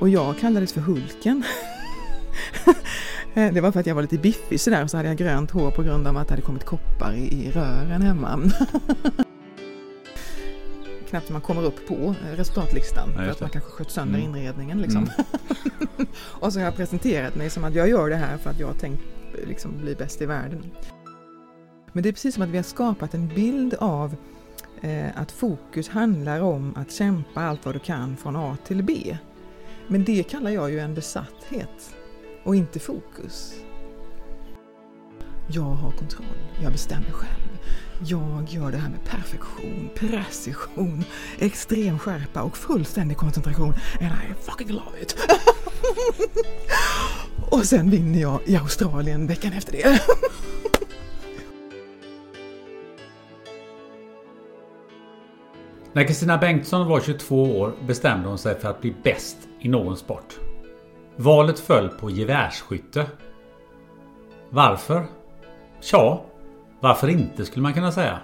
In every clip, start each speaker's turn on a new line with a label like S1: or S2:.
S1: Och jag kallades för Hulken. Eh, Det var för att jag var lite biffig sådär och så hade jag grönt hår på grund av att det hade kommit koppar i, i rören hemma. Knappt man kommer upp på eh, resultatlistan
S2: Ja,
S1: för att man kanske sköt sönder
S2: Mm.
S1: inredningen. Liksom.
S2: Mm.
S1: och så har jag presenterat mig som att jag gör det här för att jag tänkt liksom, bli bäst i världen. Men det är precis som att vi har skapat en bild av eh, att fokus handlar om att kämpa allt vad du kan från A till B. Men det kallar jag ju en besatthet och inte fokus. Jag har kontroll, jag bestämmer själv. Jag gör det här med perfektion, precision, extrem skärpa och fullständig koncentration. And I fucking love it! och sen vinner jag i Australien veckan efter det.
S2: När Kristina Bengtsson var 22 år bestämde hon sig för att bli bäst i någon sport. Valet föll på gevärsskytte. Varför? Tja, varför inte skulle man kunna säga.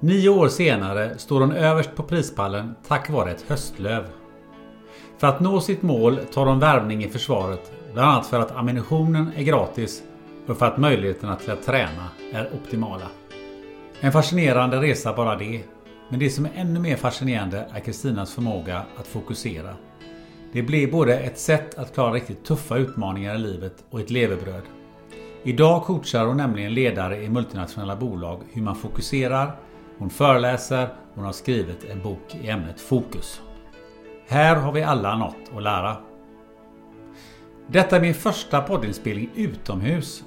S2: Nio år senare står hon överst på prispallen tack vare ett höstlöv. För att nå sitt mål tar hon värvning i försvaret, bland annat för att ammunitionen är gratis och för att möjligheterna till att träna är optimala. En fascinerande resa bara det. Men det som är ännu mer fascinerande är Kristinas förmåga att fokusera. Det blir både ett sätt att klara riktigt tuffa utmaningar i livet och ett levebröd. Idag coachar hon nämligen ledare i multinationella bolag hur man fokuserar, hon föreläser och hon har skrivit en bok i ämnet fokus. Här har vi alla något att lära. Detta är min första poddinspelning utomhus.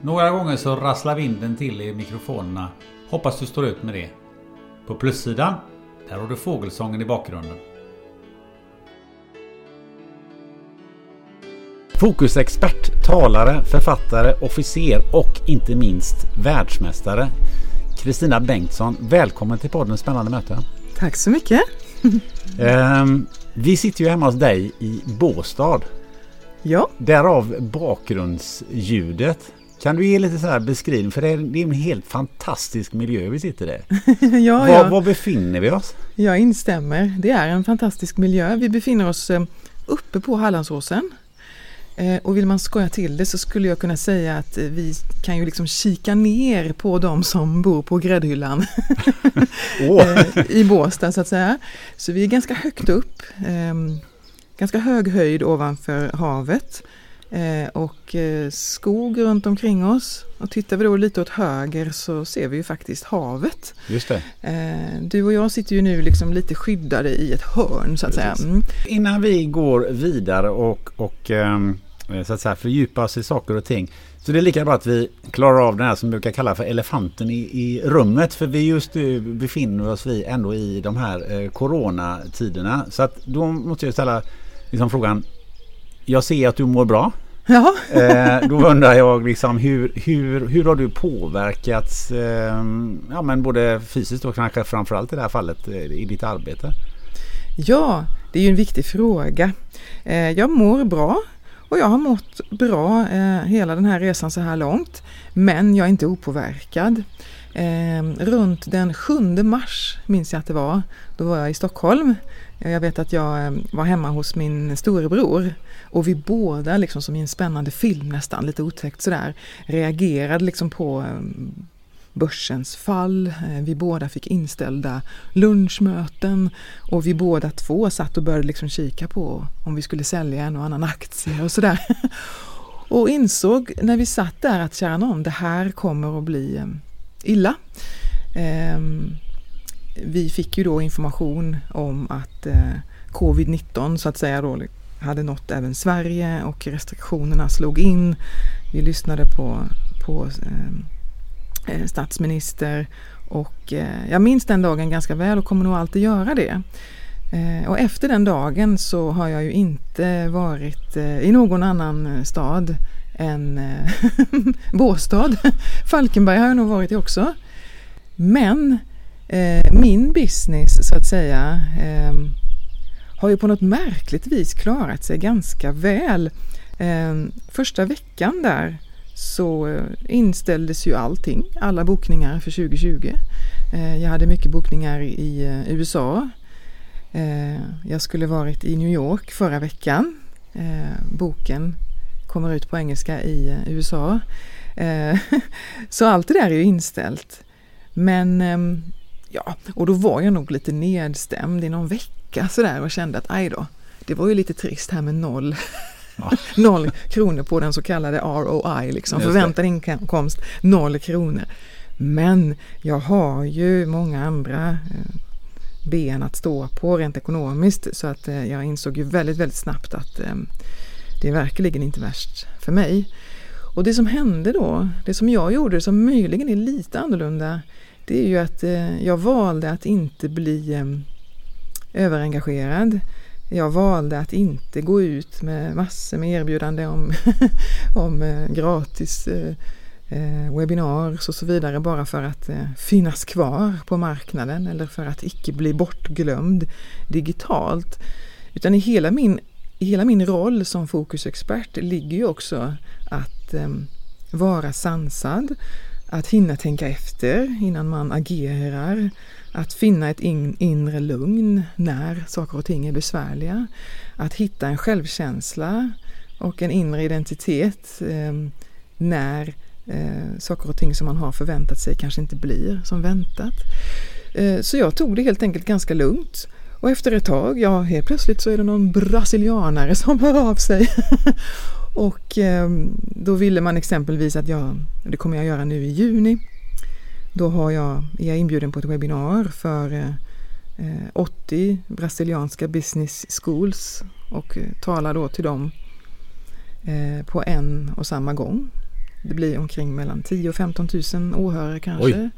S2: Några gånger så rasslar vinden till i mikrofonerna. Hoppas du står ut med det. På plussidan, där har du fågelsången i bakgrunden. Fokusexpert, talare, författare, officer och inte minst världsmästare. Kristina Bengtsson, välkommen till podden Spännande möte.
S1: Tack så mycket!
S2: Ehm, vi sitter ju hemma hos dig i Båstad.
S1: Ja,
S2: Därav bakgrundsljudet. Kan du ge lite så här beskrivning? För det är, en helt fantastisk miljö vi sitter i.
S1: ja,
S2: var,
S1: ja.
S2: var befinner vi oss?
S1: Jag instämmer. Det är en fantastisk miljö. Vi befinner oss eh, uppe på Hallandsåsen. Eh, Och vill man skoja till det så skulle jag kunna säga att eh, vi kan ju liksom kika ner på de som bor på gräddhyllan. Eh, i Båstad så att säga. Så vi är ganska högt upp, eh, ganska hög höjd ovanför havet och eh, skog runt omkring oss. Och tittar vi då lite åt höger så ser vi ju faktiskt havet.
S2: Just det.
S1: Eh, Du och jag sitter ju nu liksom lite skyddade i ett hörn så att
S2: Precis.
S1: säga. Mm.
S2: Innan vi går vidare och, och ehm, så att säga fördjupa oss i saker och ting. Så det är lika bra att vi klarar av den här som vi brukar kalla för elefanten i, i rummet. För vi just nu befinner oss vi ändå i de här eh, coronatiderna. Så att då måste jag ställa liksom frågan. Jag ser att du mår bra.
S1: Ja,
S2: Eh, då undrar jag liksom hur, hur, hur har du påverkats eh, ja, men både fysiskt och kanske framförallt i det här fallet eh, i ditt arbete?
S1: Ja, det är ju en viktig fråga. Eh, jag mår bra och jag har mått bra hela den här resan så här långt. Men jag är inte opåverkad. Eh, runt den 7 mars minns jag att det var. Då var jag i Stockholm. Eh, jag vet att jag ehm, var hemma hos min storebror och vi båda, liksom som i en spännande film nästan, lite otäckt sådär, reagerade liksom på ehm, börsens fall. Eh, vi båda fick inställda lunchmöten och vi båda två satt och började liksom kika på om vi skulle sälja en och annan aktie och sådär. Och insåg när vi satt där att kära någon, det här kommer att bli ehm, illa. Ehm, vi fick ju då information om att eh, covid-19 så att säga då hade nått även Sverige och restriktionerna slog in. Vi lyssnade på, på ehm, Eh, statsminister och eh, jag minns den dagen ganska väl och kommer nog alltid göra det. Eh, och efter den dagen så har jag ju inte varit eh, i någon annan eh, stad en eh, Båstad. Falkenberg har jag nog varit i också. Men eh, min business så att säga eh, har ju på något märkligt vis klarat sig ganska väl. Första veckan där så inställdes ju allting, alla bokningar för 2020. Jag hade mycket bokningar i USA. Jag skulle varit i New York förra veckan. Boken kommer ut på engelska i USA. Så allt det där är ju inställt. Men ehm, ja, och då var jag nog lite nedstämd i någon vecka sådär och kände att aj då, det var ju lite trist här med noll noll kronor på den så kallade ROI, liksom, förväntad inkomst, noll kronor. Men jag har ju många andra eh, ben att stå på rent ekonomiskt så att eh, jag insåg ju väldigt, väldigt snabbt att eh, det är verkligen inte värst för mig. Och det som hände då, det som jag gjorde som möjligen är lite annorlunda, det är ju att eh, jag valde att inte bli eh, överengagerad jag valde att inte gå ut med massor med erbjudanden om, om eh, gratis eh, webinars och så vidare bara för att eh, finnas kvar på marknaden eller för att icke bli bortglömd digitalt. Utan i hela min, i hela min roll som fokusexpert ligger ju också att eh, vara sansad, att hinna tänka efter innan man agerar, att finna ett in, inre lugn när saker och ting är besvärliga. Att hitta en självkänsla och en inre identitet eh, när eh, saker och ting som man har förväntat sig kanske inte blir som väntat. Eh, så jag tog det helt enkelt ganska lugnt. Och efter ett tag, ja helt plötsligt så är det någon brasilianare som hör av sig. och eh, då ville man exempelvis att jag, det kommer jag göra nu i juni, då har jag, är jag inbjuden på ett webbinar för eh, eh 80 brasilianska business schools och eh, talar då till dem eh, på en och samma gång. Det blir omkring mellan 10 och 15 000 åhörare kanske. Oj.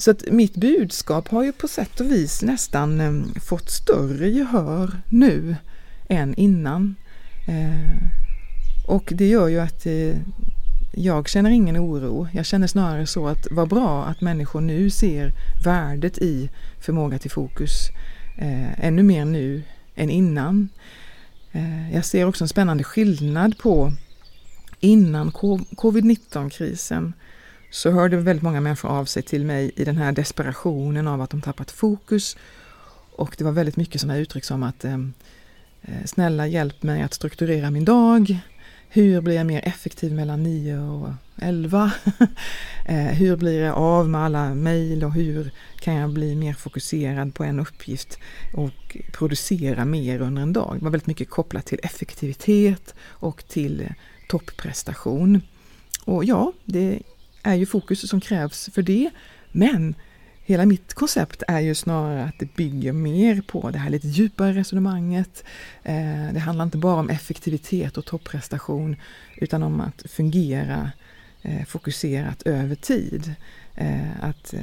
S1: Så att mitt budskap har ju på sätt och vis nästan eh, fått större gehör nu än innan. Eh, och det gör ju att eh, jag känner ingen oro. Jag känner snarare så att vad bra att människor nu ser värdet i förmåga till fokus eh, ännu mer nu än innan. Eh, jag ser också en spännande skillnad på innan covid-19-krisen så hörde väldigt många människor av sig till mig i den här desperationen av att de tappat fokus. Och det var väldigt mycket sådana uttryck som att ehm, eh, snälla hjälp mig att strukturera min dag. Hur blir jag mer effektiv mellan 9 och 11? Eh, hur blir jag av med alla mejl och hur kan jag bli mer fokuserad på en uppgift och producera mer under en dag? Det var väldigt mycket kopplat till effektivitet och till eh, topprestation. Och ja, det är ju fokus som krävs för det, men hela mitt koncept är ju snarare att det bygger mer på det här lite djupare resonemanget. Eh, det handlar inte bara om effektivitet och topprestation utan om att fungera eh, fokuserat över tid. Eh, att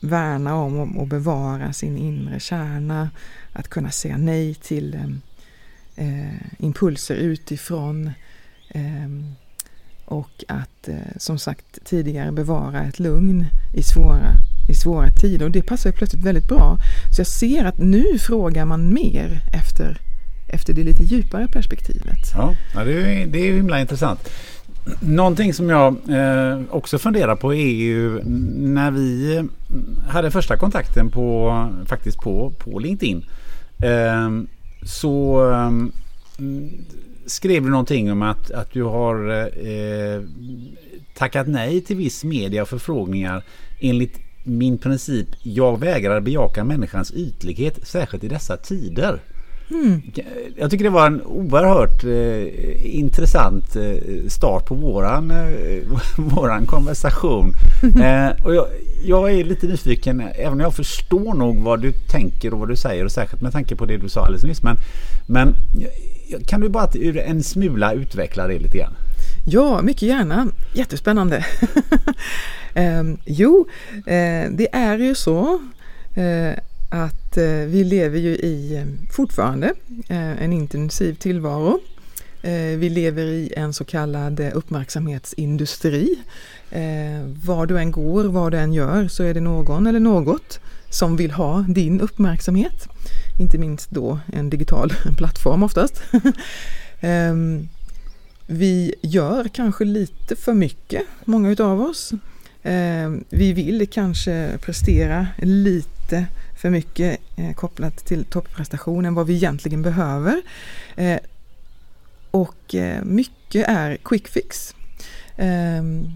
S1: värna om och bevara sin inre kärna, att kunna säga nej till impulser utifrån och att eh, som sagt tidigare bevara ett lugn i svåra i svåra tider och det passar ju plötsligt väldigt bra. Så jag ser att nu frågar man mer efter, efter det lite djupare perspektivet.
S2: Ja, det är, det är himla intressant. Någonting som jag eh, också funderar på är ju när vi eh, hade första kontakten på faktiskt på, på LinkedIn. Eh, så eh, skrev du någonting om att, att du har eh, tackat nej till viss media och förfrågningar enligt min princip jag vägrar bejaka människans ytlighet särskilt i dessa tider. Mm. Jag tycker det var en oerhört eh, intressant eh, start på våran, eh, våran konversation. Eh, och jag, jag, är lite nyfiken, även om jag förstår nog vad du tänker och vad du säger och särskilt med tanke på det du sa alldeles nyss. Men, men kan du bara en smula utveckla det lite grann?
S1: Ja, mycket gärna. Jättespännande. eh, jo, eh, det är ju så eh, att eh, vi lever ju i fortfarande eh, en intensiv tillvaro. Eh, vi lever i en så kallad eh, uppmärksamhetsindustri. Eh, var du än går, vad du än gör så är det någon eller något som vill ha din uppmärksamhet. Inte minst då en digital plattform oftast. Ehm, vi gör kanske lite för mycket, många utav oss. Ehm, vi vill kanske prestera lite för mycket eh, kopplat till topprestationen, vad vi egentligen behöver. Eh, och eh, mycket är quick fix. Ehm,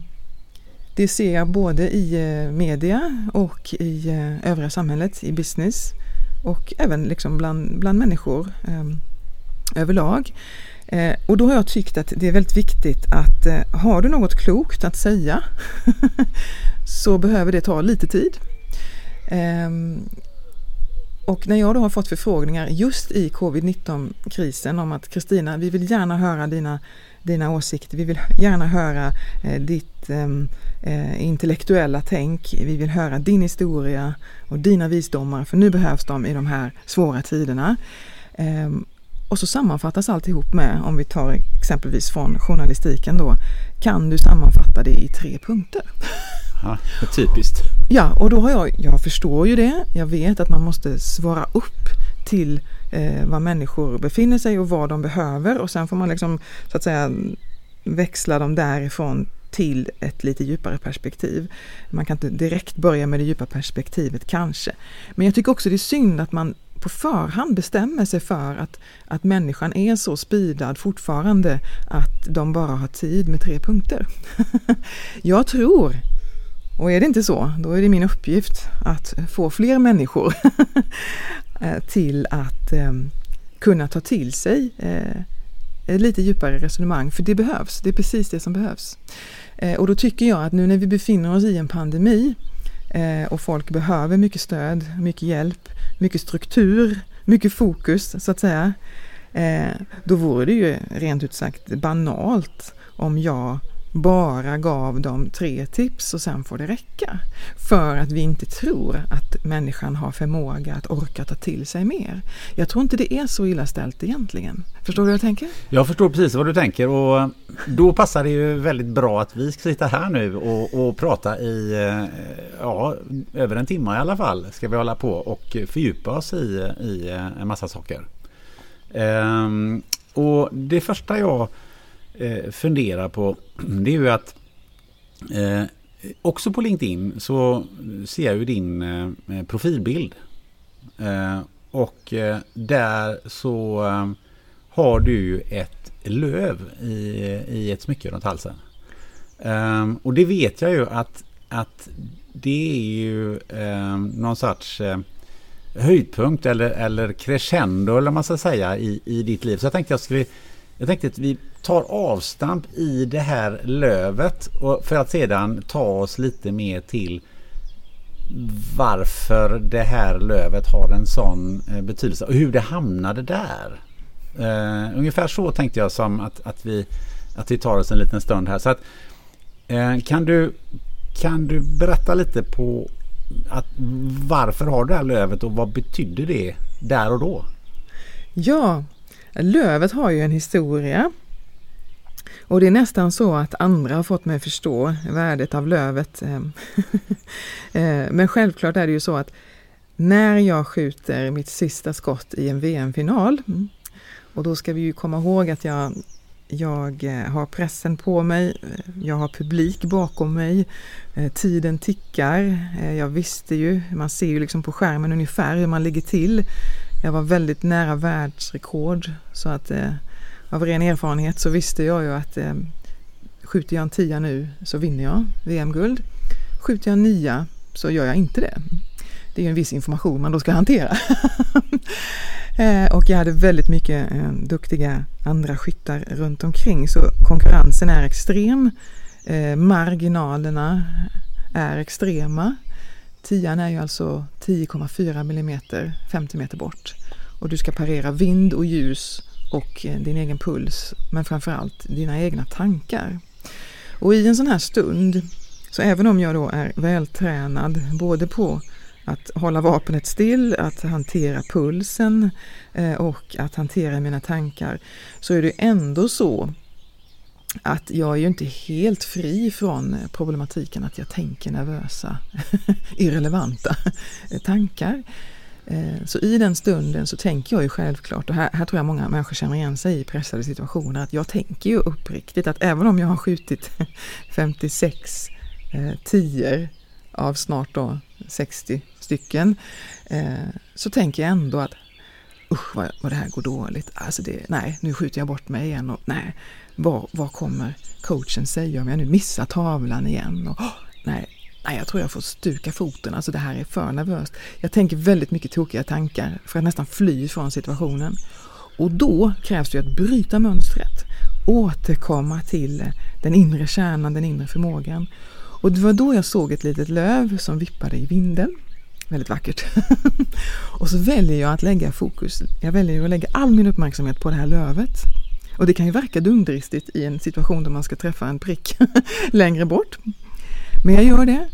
S1: det ser jag både i media och i övriga samhället, i business och även liksom bland, bland människor ehm, eh, överlag. och då har jag tyckt att det är väldigt viktigt att eh, har du något klokt att säga så behöver det ta lite tid. Ehm, och när jag då har fått förfrågningar just i covid-19-krisen om att Kristina, vi vill gärna höra dina, dina åsikter, vi vill gärna höra eh, ditt ehm, eh, intellektuella tänk, vi vill höra din historia och dina visdomar, för nu behövs de i de här svåra tiderna. Eh, och så sammanfattas alltihop med, om vi tar exempelvis från journalistiken då, kan du sammanfatta det i tre punkter?
S2: Ja, typiskt.
S1: Ja, och då har jag, jag förstår ju det. Jag vet att man måste svara upp till eh, var människor befinner sig och vad de behöver och sen får man liksom så att säga växla dem därifrån till ett lite djupare perspektiv. Man kan inte direkt börja med det djupa perspektivet kanske. Men jag tycker också det är synd att man på förhand bestämmer sig för att, att människan är så speedad fortfarande att de bara har tid med tre punkter. jag tror och är det inte så, då är det min uppgift att få fler människor Eh, till att eh, kunna ta till sig eh, lite djupare resonemang, för det behövs. Det är precis det som behövs. Eh, och då tycker jag att nu när vi befinner oss i en pandemi eh, och folk behöver mycket stöd, mycket hjälp, mycket struktur, mycket fokus så att säga. Då vore det ju rent ut sagt banalt om jag bara gav dem tre tips och sen får det räcka. För att vi inte tror att människan har förmåga att orka ta till sig mer. Jag tror inte det är så illa ställt egentligen. Förstår du vad jag tänker?
S2: Jag förstår precis vad du tänker och då passar det ju väldigt bra att vi ska sitta här nu och, och prata i eh, ja, över en timme i alla fall ska vi hålla på och fördjupa oss i, i en massa saker. Ehm, och det första jag eh, funderar på det är ju att eh, också på LinkedIn så ser jag ju din eh, profilbild. Eh, och eh, där så eh, har du ju ett löv i, i ett smycke runt halsen. Eh, och det vet jag ju att, att det är ju eh, någon sorts eh, höjdpunkt eller, eller crescendo eller vad man ska säga i, i ditt liv. Så jag tänkte jag skulle jag tänkte att vi tar avstamp i det här lövet och för att sedan ta oss lite mer till varför det här lövet har en sån eh, betydelse och hur det hamnade där. Uh, ungefär så tänkte jag som att, att, vi, att vi tar oss en liten stund här. Så att, uh, kan, du, kan du berätta lite på att varför har du det här lövet och vad betydde det där och då?
S1: Ja, Lövet har ju en historia. Och det är nästan så att andra har fått mig att förstå värdet av lövet. Eh, eh, men självklart är det ju så att när jag skjuter mitt sista skott i en VM-final mm, och då ska vi ju komma ihåg att jag, jag eh, har pressen på mig, jag har publik bakom mig, tiden tickar. Jag visste ju, man ser ju liksom på skärmen ungefär hur man ligger till. Jag var väldigt nära världsrekord så att eh, av ren erfarenhet så visste jag ju att eh, skjuter jag en tia nu så vinner jag VM-guld. Skjuter jag en nia så gör jag inte det. Det är ju en viss information man då ska hantera. eh, och jag hade väldigt mycket eh, duktiga andra skyttar runt omkring så konkurrensen är extrem. Eh, marginalerna är extrema. Tian är ju alltså 10,4 mm 50 meter bort och du ska parera vind och ljus och eh, din egen puls, men framförallt dina egna tankar. Och i en sån här stund, så även om jag då är vältränad både på att hålla vapnet still, att hantera pulsen eh, och att hantera mina tankar, så är det ändå så att jag är ju inte helt fri från eh, problematiken att jag tänker nervösa, irrelevanta eh, tankar. Eh, så i den stunden så tänker jag ju självklart, och här, här, tror jag många människor känner igen sig i pressade situationer, att jag tänker ju uppriktigt att även om jag har skjutit 56 eh, tior av snart då 60 stycken, eh, så tänker jag ändå att usch vad, vad det här går dåligt. Alltså det, nej, nu skjuter jag bort mig igen och nej, vad, vad kommer coachen säga om jag nu missar tavlan igen? Och, oh, nej, Nej, jag tror jag får stuka foten, alltså det här är för nervöst. Jag tänker väldigt mycket tokiga tankar för att nästan fly från situationen. Och då krävs det att bryta mönstret, återkomma till den inre kärnan, den inre förmågan. Och det var då jag såg ett litet löv som vippade i vinden. Väldigt vackert. och så väljer jag att lägga fokus. Jag väljer att lägga all min uppmärksamhet på det här lövet. Och det kan ju verka dumdristigt i en situation där man ska träffa en prick längre bort. Men jag gör det.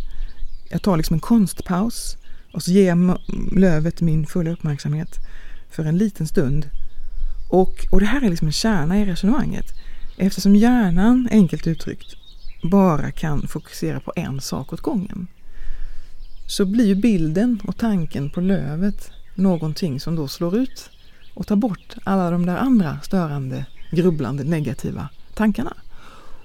S1: Jag tar liksom en konstpaus och så ger jag lövet min fulla uppmärksamhet för en liten stund. Och, och det här är liksom en kärna i resonemanget. Eftersom hjärnan, enkelt uttryckt, bara kan fokusera på en sak åt gången så blir ju bilden och tanken på lövet någonting som då slår ut och tar bort alla de där andra störande, grubblande, negativa tankarna.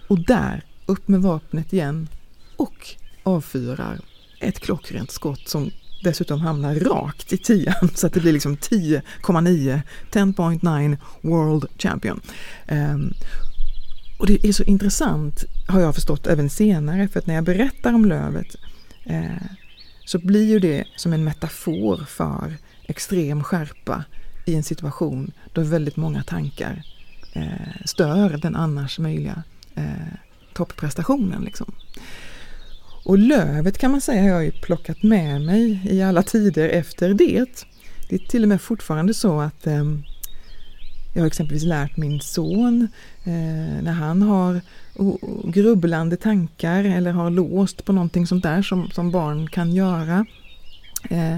S1: Och där, upp med vapnet igen och avfyrar ett klockrent skott som dessutom hamnar rakt i tian så att det blir liksom 10,9 10.9 World Champion. Um, och det är så intressant har jag förstått även senare för att när jag berättar om lövet eh, så blir ju det som en metafor för extrem skärpa i en situation då väldigt många tankar eh, stör den annars möjliga eh, topprestationen. Liksom. Och lövet kan man säga har jag ju plockat med mig i alla tider efter det. Det är till och med fortfarande så att eh, jag har exempelvis lärt min son eh, när han har grubblande tankar eller har låst på någonting sånt där som, som barn kan göra. Eh,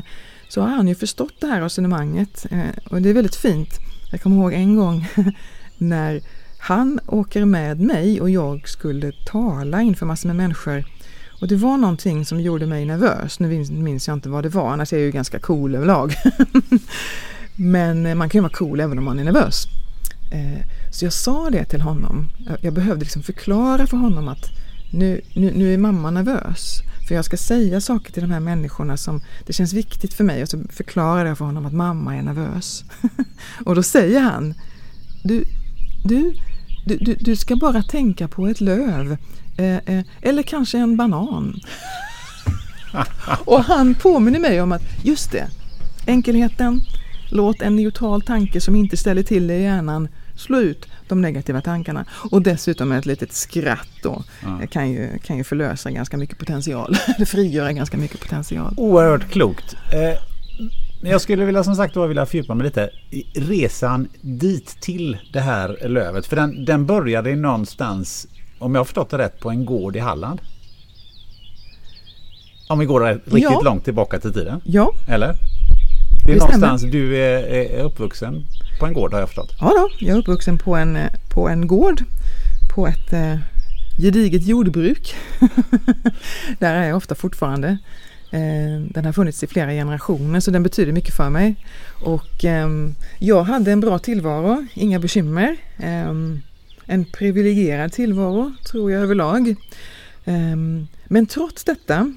S1: så har han ju förstått det här resonemanget eh, och det är väldigt fint. Jag kommer ihåg en gång när han åker med mig och jag skulle tala inför massor med människor och det var någonting som gjorde mig nervös. Nu minns jag inte vad det var, annars är jag ju ganska cool överlag. Men eh, man kan ju vara cool även om man är nervös. Eh, så jag sa det till honom. Jag behövde liksom förklara för honom att nu, nu, nu är mamma nervös. För jag ska säga saker till de här människorna som det känns viktigt för mig. Och så förklarade jag för honom att mamma är nervös. och då säger han du, du, du, du ska bara tänka på ett löv. Eh, eh, eller kanske en banan. och han påminner mig om att just det, enkelheten, låt en neutral tanke som inte ställer till det i hjärnan slå ut de negativa tankarna. Och dessutom ett litet skratt då ja. kan, ju, kan ju förlösa ganska mycket potential. Eller frigöra ganska mycket potential.
S2: Oerhört klokt. Eh, jag skulle vilja som sagt vilja fördjupa mig lite. Resan dit till det här lövet. För den, den började någonstans om jag har förstått det rätt, på en gård i Halland. Om vi går riktigt ja. långt tillbaka till tiden.
S1: Ja.
S2: Eller? Det är det någonstans stämmer. du är, är, uppvuxen på en gård har jag förstått.
S1: Ja då, jag är uppvuxen på en, på en gård på ett eh, gediget jordbruk. Där är jag ofta fortfarande. Eh, den har funnits i flera generationer så den betyder mycket för mig. Och ehm, jag hade en bra tillvaro, inga bekymmer. Ehm, en privilegierad tillvaro tror jag överlag. Ehm, men trots detta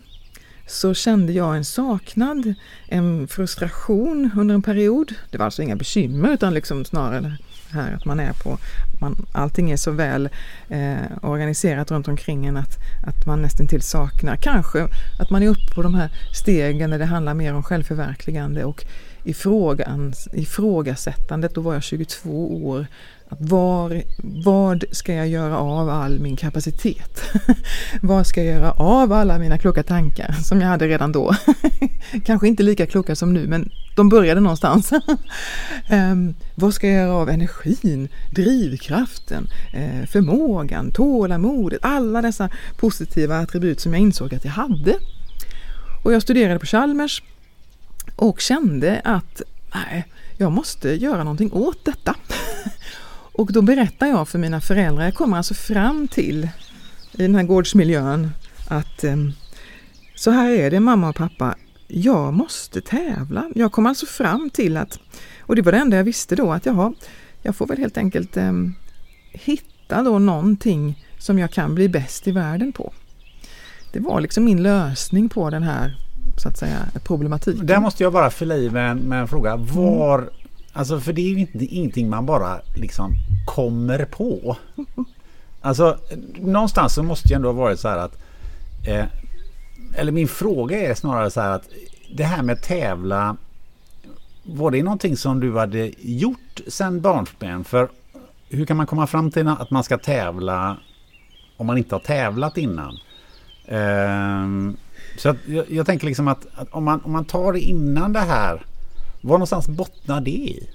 S1: så kände jag en saknad, en frustration under en period. Det var alltså inga bekymmer utan liksom snarare här att man är på, man, allting är så väl eh, organiserat runt omkring en att, att man nästan till saknar, kanske att man är uppe på de här stegen där det handlar mer om självförverkligande och ifrågans, ifrågasättandet, då var jag 22 år, var, vad ska jag göra av all min kapacitet? vad ska jag göra av alla mina kloka tankar som jag hade redan då? Kanske inte lika kloka som nu, men de började någonstans. um, vad ska jag göra av energin, drivkraften, eh, förmågan, tålamodet, alla dessa positiva attribut som jag insåg att jag hade. Och jag studerade på Chalmers och kände att nej, jag måste göra någonting åt detta. Och då berättar jag för mina föräldrar, jag kommer alltså fram till i den här gårdsmiljön att eh, så här är det mamma och pappa, jag måste tävla. Jag kom alltså fram till att, och det var det enda jag visste då, att jaha, jag får väl helt enkelt eh, hitta då någonting som jag kan bli bäst i världen på. Det var liksom min lösning på den här så att säga problematiken.
S2: Där måste jag bara fylla i med en, med en fråga. Var mm Alltså för det är ju inte, ingenting man bara liksom kommer på. Alltså någonstans så måste jag ändå ha varit så här att eh, Eller min fråga är snarare så här att Det här med tävla Var det någonting som du hade gjort sedan barnsben? För hur kan man komma fram till att man ska tävla om man inte har tävlat innan? Eh, så jag, jag, tänker liksom att, att, om, man, om man tar det innan det här var någonstans bottnar det i?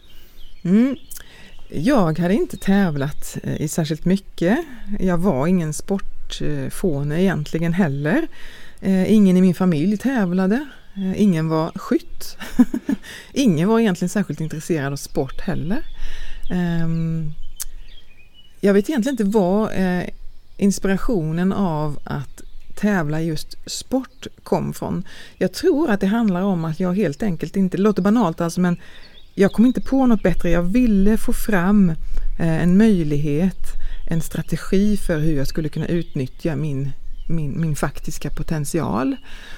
S1: Mm. Jag hade inte tävlat eh, i särskilt mycket. Jag var ingen sportfåne egentligen heller. Eh, ingen i min familj tävlade. Eh, ingen var skytt. Ingen var egentligen särskilt intresserad av sport heller. Ehm, jag vet egentligen inte vad inspirationen av att tävla just sport kom från. Jag tror att det handlar om att jag helt enkelt inte, det låter banalt alltså men jag kom inte på något bättre. Jag ville få fram eh, en möjlighet, en strategi för hur jag skulle kunna utnyttja min, min, min faktiska potential.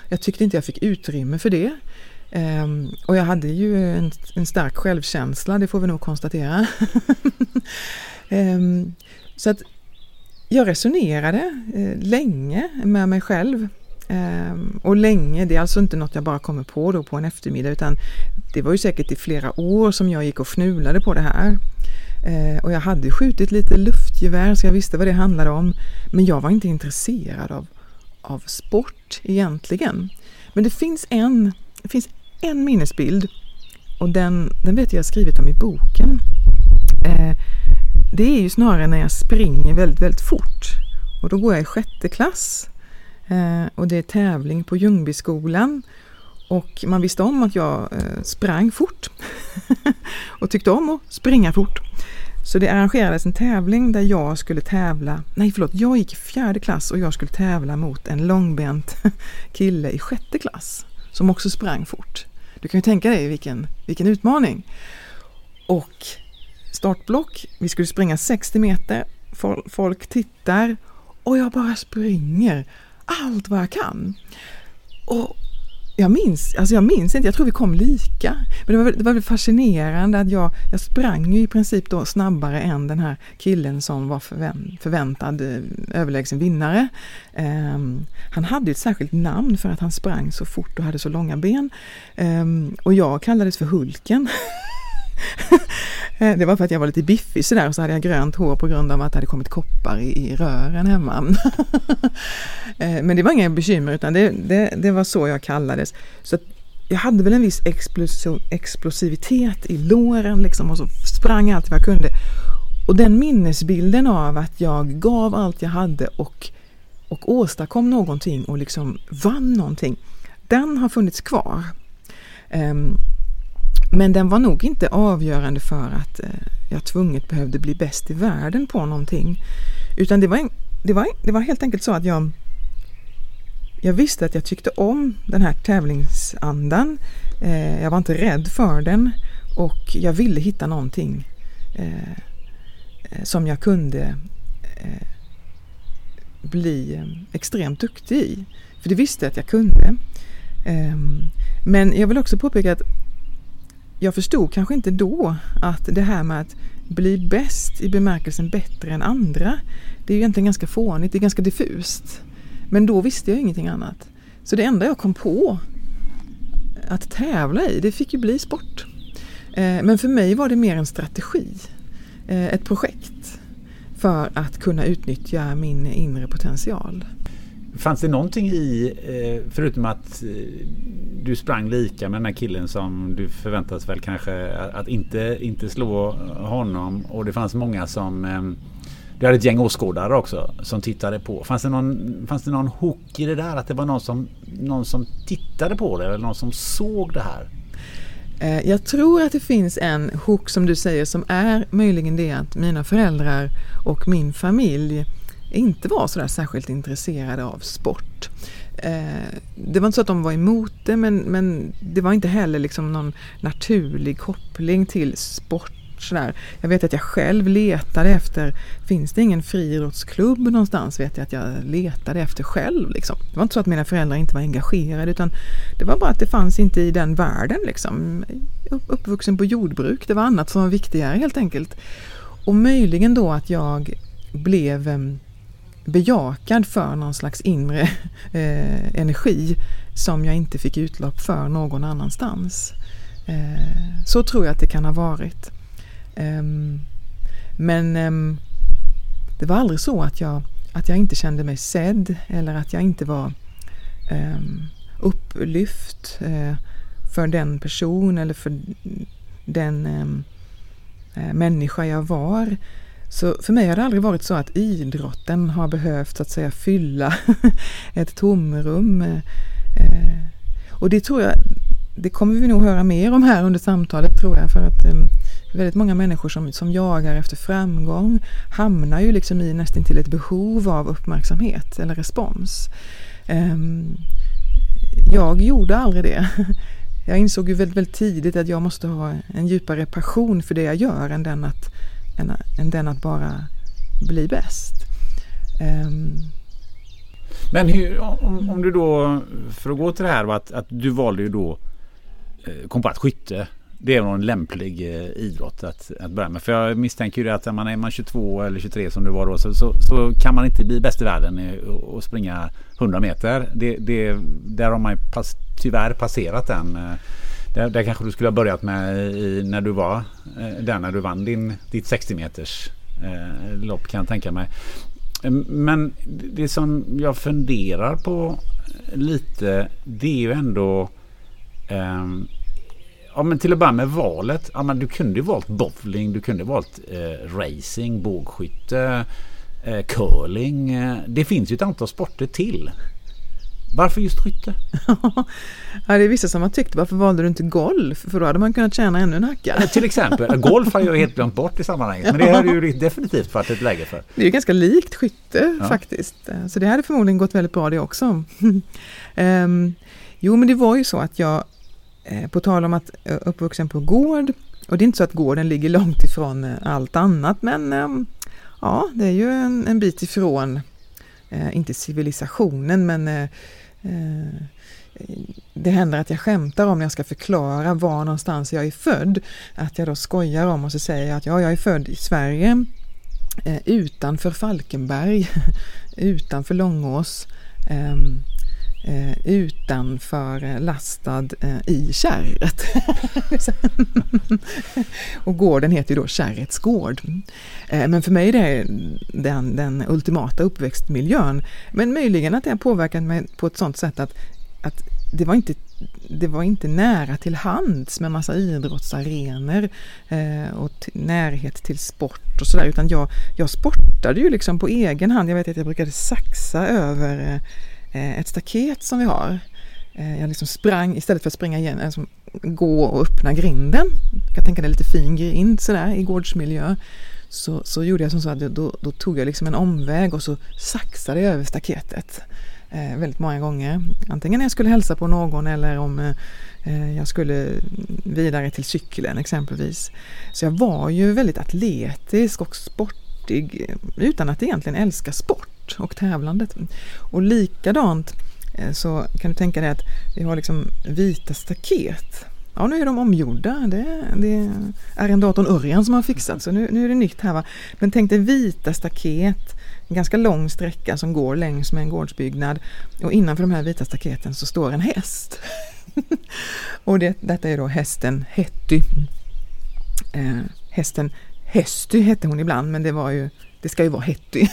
S1: Jag tyckte inte jag fick utrymme för det. Um, och jag hade ju en, en, stark självkänsla, det får vi nog konstatera. um, så att jag resonerade eh, länge med mig själv. Ehm, och länge, det är alltså inte något jag bara kommer på då på en eftermiddag utan det var ju säkert i flera år som jag gick och fnulade på det här. Eh, och jag hade skjutit lite luftgevär så jag visste vad det handlade om. Men jag var inte intresserad av, av sport egentligen. Men det finns en, det finns en minnesbild och den, den vet jag skrivit om i boken. Eh, det är ju snarare när jag springer väldigt, väldigt fort. Och då går jag i sjätte klass eh, och det är tävling på Ljungbyskolan. Och man visste om att jag eh, sprang fort och tyckte om att springa fort. Så det arrangerades en tävling där jag skulle tävla, nej förlåt, jag gick i fjärde klass och jag skulle tävla mot en långbent kille i sjätte klass som också sprang fort. Du kan ju tänka dig vilken, vilken utmaning. Och startblock. Vi skulle springa 60 meter. Folk tittar och jag bara springer allt vad jag kan. Och jag minns, alltså jag minns inte, jag tror vi kom lika. Men det var, det var väldigt fascinerande att jag, jag sprang ju i princip då snabbare än den här killen som var förvänt, förväntad eh, överlägsen vinnare. Um, han hade ett särskilt namn för att han sprang så fort och hade så långa ben. Um, och jag kallades för Hulken. Eh, det var för att jag var lite biffig sådär och så hade jag grönt hår på grund av att det hade kommit koppar i, i rören hemma. Eh, men det var inga bekymmer utan det, det, det, var så jag kallades. Så jag hade väl en viss explosivitet i låren liksom och så sprang allt vad jag kunde. Och den minnesbilden av att jag gav allt jag hade och, och åstadkom någonting och liksom vann någonting, den har funnits kvar. Um, men den var nog inte avgörande för att eh, jag tvunget behövde bli bäst i världen på någonting. Utan det var, en, det, var, det var helt enkelt så att jag jag visste att jag tyckte om den här tävlingsandan. Eh, jag var inte rädd för den och jag ville hitta någonting eh, eh som jag kunde eh, bli eh, extremt duktig i. För det visste jag att jag kunde. Ehm, men jag vill också påpeka att jag förstod kanske inte då att det här med att bli bäst i bemärkelsen bättre än andra, det är ju egentligen ganska fånigt, det är ganska diffust. Men då visste jag ingenting annat. Så det enda jag kom på att tävla i, det fick ju bli sport. Eh, men för mig var det mer en strategi, eh, ett projekt för att kunna utnyttja min inre potential.
S2: Fanns det någonting i, eh, förutom att eh, du sprang lika med den här killen som du förväntades väl kanske att inte, inte slå honom och det fanns många som ehm, du hade ett gäng åskådare också som tittade på. Fanns det, någon, fanns det någon hook i det där? Att det var någon som, någon som tittade på det eller någon som såg det här?
S1: Eh, jag tror att det finns en hook som du säger som är möjligen det att mina föräldrar och min familj inte var sådär särskilt intresserade av sport. Eh, det var inte så att de var emot det men, men det var inte heller liksom någon naturlig koppling till sport sådär. Jag vet att jag själv letade efter, finns det ingen friidrottsklubb någonstans? Vet jag att jag letade efter själv. Liksom. Det var inte så att mina föräldrar inte var engagerade utan det var bara att det fanns inte i den världen. Liksom. Uppvuxen på jordbruk, det var annat som var viktigare helt enkelt. Och möjligen då att jag blev ehm, bejakad för någon slags inre eh, energi som jag inte fick utlopp för någon annanstans. Eh, så tror jag att det kan ha varit. Eh, men ehm, det var aldrig så att jag, att jag inte kände mig sedd eller att jag inte var ehm, upplyft eh, för den person eller för den ehm, eh, människa jag var. Så för mig har det aldrig varit så att idrotten har behövt så att säga fylla ett tomrum. Eh, och det tror jag, det kommer vi nog höra mer om här under samtalet tror jag för att eh, väldigt många människor som, som jagar efter framgång hamnar ju liksom i nästan till ett behov av uppmärksamhet eller respons. Ehm, jag gjorde aldrig det. Jag insåg ju väldigt, väldigt tidigt att jag måste ha en djupare passion för det jag gör än den att, än, än den att bara bli bäst. Um,
S2: men hur, om, om, du då, för att gå till det här att, att du valde ju då eh, kompakt skytte det är nog en lämplig eh, idrott att, att börja med. För jag misstänker ju att är man är man 22 eller 23 som du var då så, så, så kan man inte bli bäst i världen eh, och springa 100 meter. Det, det, där har man pass, tyvärr passerat den. Där, där kanske du skulle ha börjat med i, när du var eh, där när du vann din, ditt 60 meters eh, lopp kan jag tänka mig. Men det som jag funderar på eh, lite det är ju ändå eh, Ja men till att börja med valet. Ja, men du kunde ju valt bowling, du kunde valt eh, racing, bågskytte, eh, curling. Eh, det finns ju ett antal sporter till. Varför just skytte?
S1: ja, det är vissa som har tyckt varför valde du inte golf? För då hade man kunnat tjäna ännu en hacka.
S2: Ja, till exempel. Golf har jag helt glömt bort i sammanhanget. Men det hade ju definitivt varit ett läge för.
S1: Det är ju ganska likt skytte ja. faktiskt. Så det hade förmodligen gått väldigt bra det också. um, jo men det var ju så att jag Eh, på tal om att eh, uppvuxen på gård, och det är inte så att gården ligger långt ifrån eh, allt annat, men ehm, ja, det är ju en, en bit ifrån, inte civilisationen, men Eh, det händer att jag skämtar om när jag ska förklara var någonstans jag är född. Att jag då skojar om och så säger jag att ja, jag är född i Sverige eh, utanför Falkenberg, utanför Långås. Ehm, Eh, utanför eh, lastad eh, i kärret. och gården heter ju då Kärrets gård. Eh, men för mig är det den, den ultimata uppväxtmiljön. Men möjligen att det har påverkat mig på ett sådant sätt att, att det var inte det var inte nära till hands med massa idrottsarenor eh, och närhet till sport och sådär utan jag, jag sportade ju liksom på egen hand. Jag vet att jag brukade saxa över eh, Eh, ett staket som vi har. Eh, jag liksom sprang, istället för att springa igen, alltså gå och öppna grinden, jag kan tänka dig lite fin grind sådär i gårdsmiljö, så, så gjorde jag som så att då, då tog jag liksom en omväg och så saxade jag över staketet eh, väldigt många gånger. Antingen när jag skulle hälsa på någon eller om eh, jag skulle vidare till cykeln exempelvis. Så jag var ju väldigt atletisk och sportig utan att egentligen älska sport och tävlandet. Och likadant eh, så kan du tänka dig att vi har liksom vita staket Ja, nu är de omgjorda. Det, det är arrendatorn Örjan som har fixat så nu, nu är det nytt här. Va? Men tänk dig vita staket, en ganska lång sträcka som går längs med en gårdsbyggnad och innanför de här vita staketen så står en häst. och det, detta är då hästen Hetty. Eh, hästen Hästy hette hon ibland men det var ju, det ska ju vara Hetty.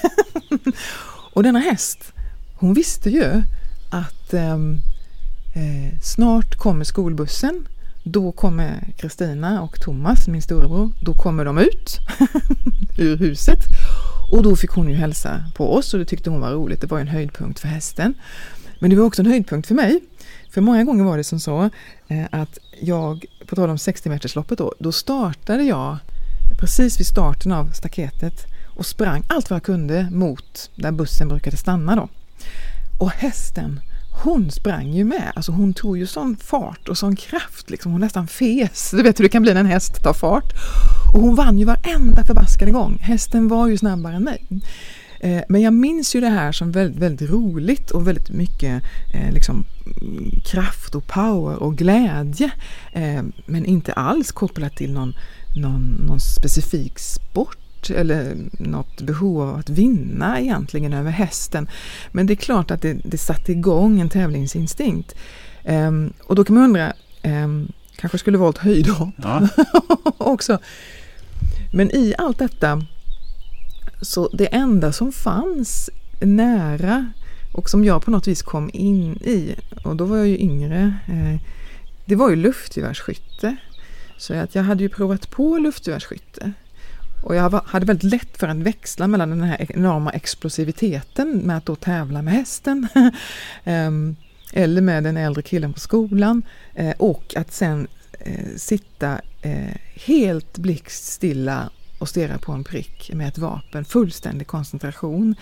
S1: och denna häst, hon visste ju att ehm, eh, snart kommer skolbussen då kommer Kristina och Thomas, min storebror, då kommer de ut ur huset. Och då fick hon ju hälsa på oss och det tyckte hon var roligt. Det var en höjdpunkt för hästen. Men det var också en höjdpunkt för mig. För många gånger var det som så eh, att jag, på tal om 60 metersloppet då, då startade jag precis vid starten av staketet och sprang allt vad jag kunde mot där bussen brukade stanna då. Och hästen hon sprang ju med. Alltså hon tog ju sån fart och sån kraft. Liksom. Hon nästan fes. Du vet hur det kan bli när en häst tar fart. Och hon vann ju varenda förbaskade gång. Hästen var ju snabbare än mig. Eh, men jag minns ju det här som väldigt, väldigt roligt och väldigt mycket eh, liksom, kraft och power och glädje. Eh, men inte alls kopplat till någon, någon, någon specifik sport eller något behov av att vinna egentligen över hästen. Men det är klart att det, det satte igång en tävlingsinstinkt. Um, och då kan man undra, um, kanske skulle valt höjdhopp ja. också. Men i allt detta, så det enda som fanns nära och som jag på något vis kom in i, och då var jag ju yngre, eh, det var ju luftgevärsskytte. Så att jag hade ju provat på luftgevärsskytte. Och jag hade väldigt lätt för att växla mellan den här enorma explosiviteten med att då tävla med hästen ehm, eller med den äldre killen på skolan eh, och att sen eh, sitta eh, helt blickstilla och stirra på en prick med ett vapen, fullständig koncentration.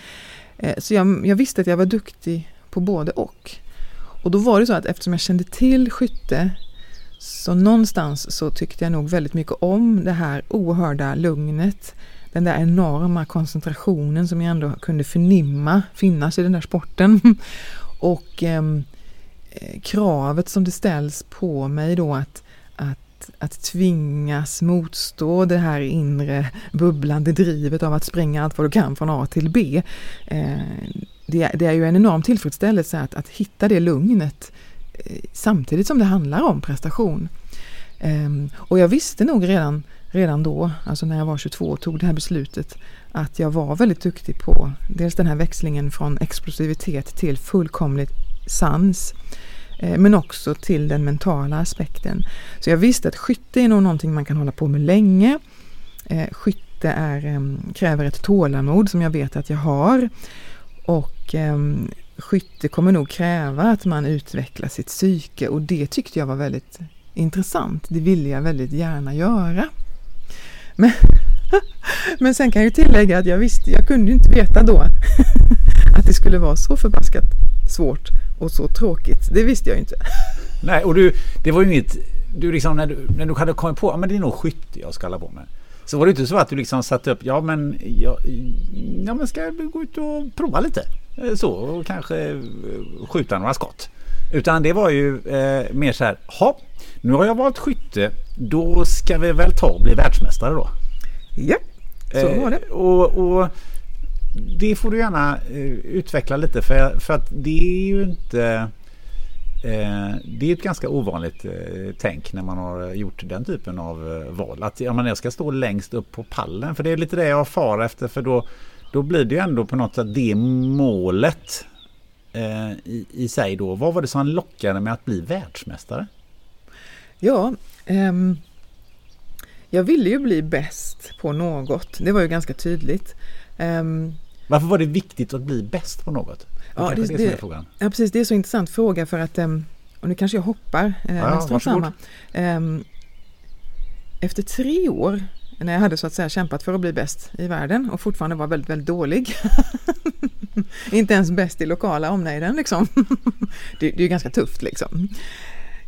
S1: Så jag, jag visste att jag var duktig på både och. Och då var det så att eftersom jag kände till skytte så någonstans så tyckte jag nog väldigt mycket om det här oerhörda lugnet. Den där enorma koncentrationen som jag ändå kunde förnimma finnas i den där sporten. Och ehm, eh, kravet som det ställs på mig då att, att, att tvingas motstå det här inre bubblande drivet av att springa allt vad du kan från A till B. Eh, det, det, är ju en enorm tillfredsställelse att, att hitta det lugnet samtidigt som det handlar om prestation. Ehm, och jag visste nog redan, redan då, alltså när jag var 22 och tog det här beslutet, att jag var väldigt duktig på dels den här växlingen från explosivitet till fullkomligt sans, eh, men också till den mentala aspekten. Så jag visste att skytte är nog någonting man kan hålla på med länge. Eh, skytte är, ehm, kräver ett tålamod som jag vet att jag har. Och ehm, skytte kommer nog kräva att man utvecklar sitt psyke och det tyckte jag var väldigt intressant. Det ville jag väldigt gärna göra. Men, men sen kan jag tillägga att jag visste, jag kunde inte veta då att det skulle vara så förbaskat svårt och så tråkigt. Det visste jag inte.
S2: Nej, och du, det var ju inget, du liksom när du, när du hade kommit på, att det är nog skytte jag ska hålla på med. Så var det inte så att du liksom satte upp, ja men, ja, ja men ska jag gå ut och prova lite? Eh, så och kanske eh, skjuta några skott. Utan det var ju eh, mer så här, ha, nu har jag valt skytte, då ska vi väl ta och bli världsmästare då.
S1: Ja, så var det.
S2: Eh, och, och, det får du gärna eh, utveckla lite för, för att det är ju inte eh, det är ett ganska ovanligt tänk när man har gjort den typen av val. Att jag ska stå längst upp på pallen. För det är lite det jag far efter. För då, då blir det ju ändå på något sätt det målet eh, i, i sig då. Vad var det som lockade med att bli världsmästare?
S1: Ja, ehm, jag ville ju bli bäst på något. Det var ju ganska tydligt. Ehm,
S2: Varför var det viktigt att bli bäst på något?
S1: Ja, det, det, det ja, precis. Det är så intressant fråga för att, ehm, och nu kanske jag hoppar, eh, ja, men samma. Ehm, efter tre år när jag hade så att säga kämpat för att bli bäst i världen och fortfarande var väldigt, väldigt dålig. Inte ens bäst i lokala omnejden liksom. det, det är ganska tufft liksom.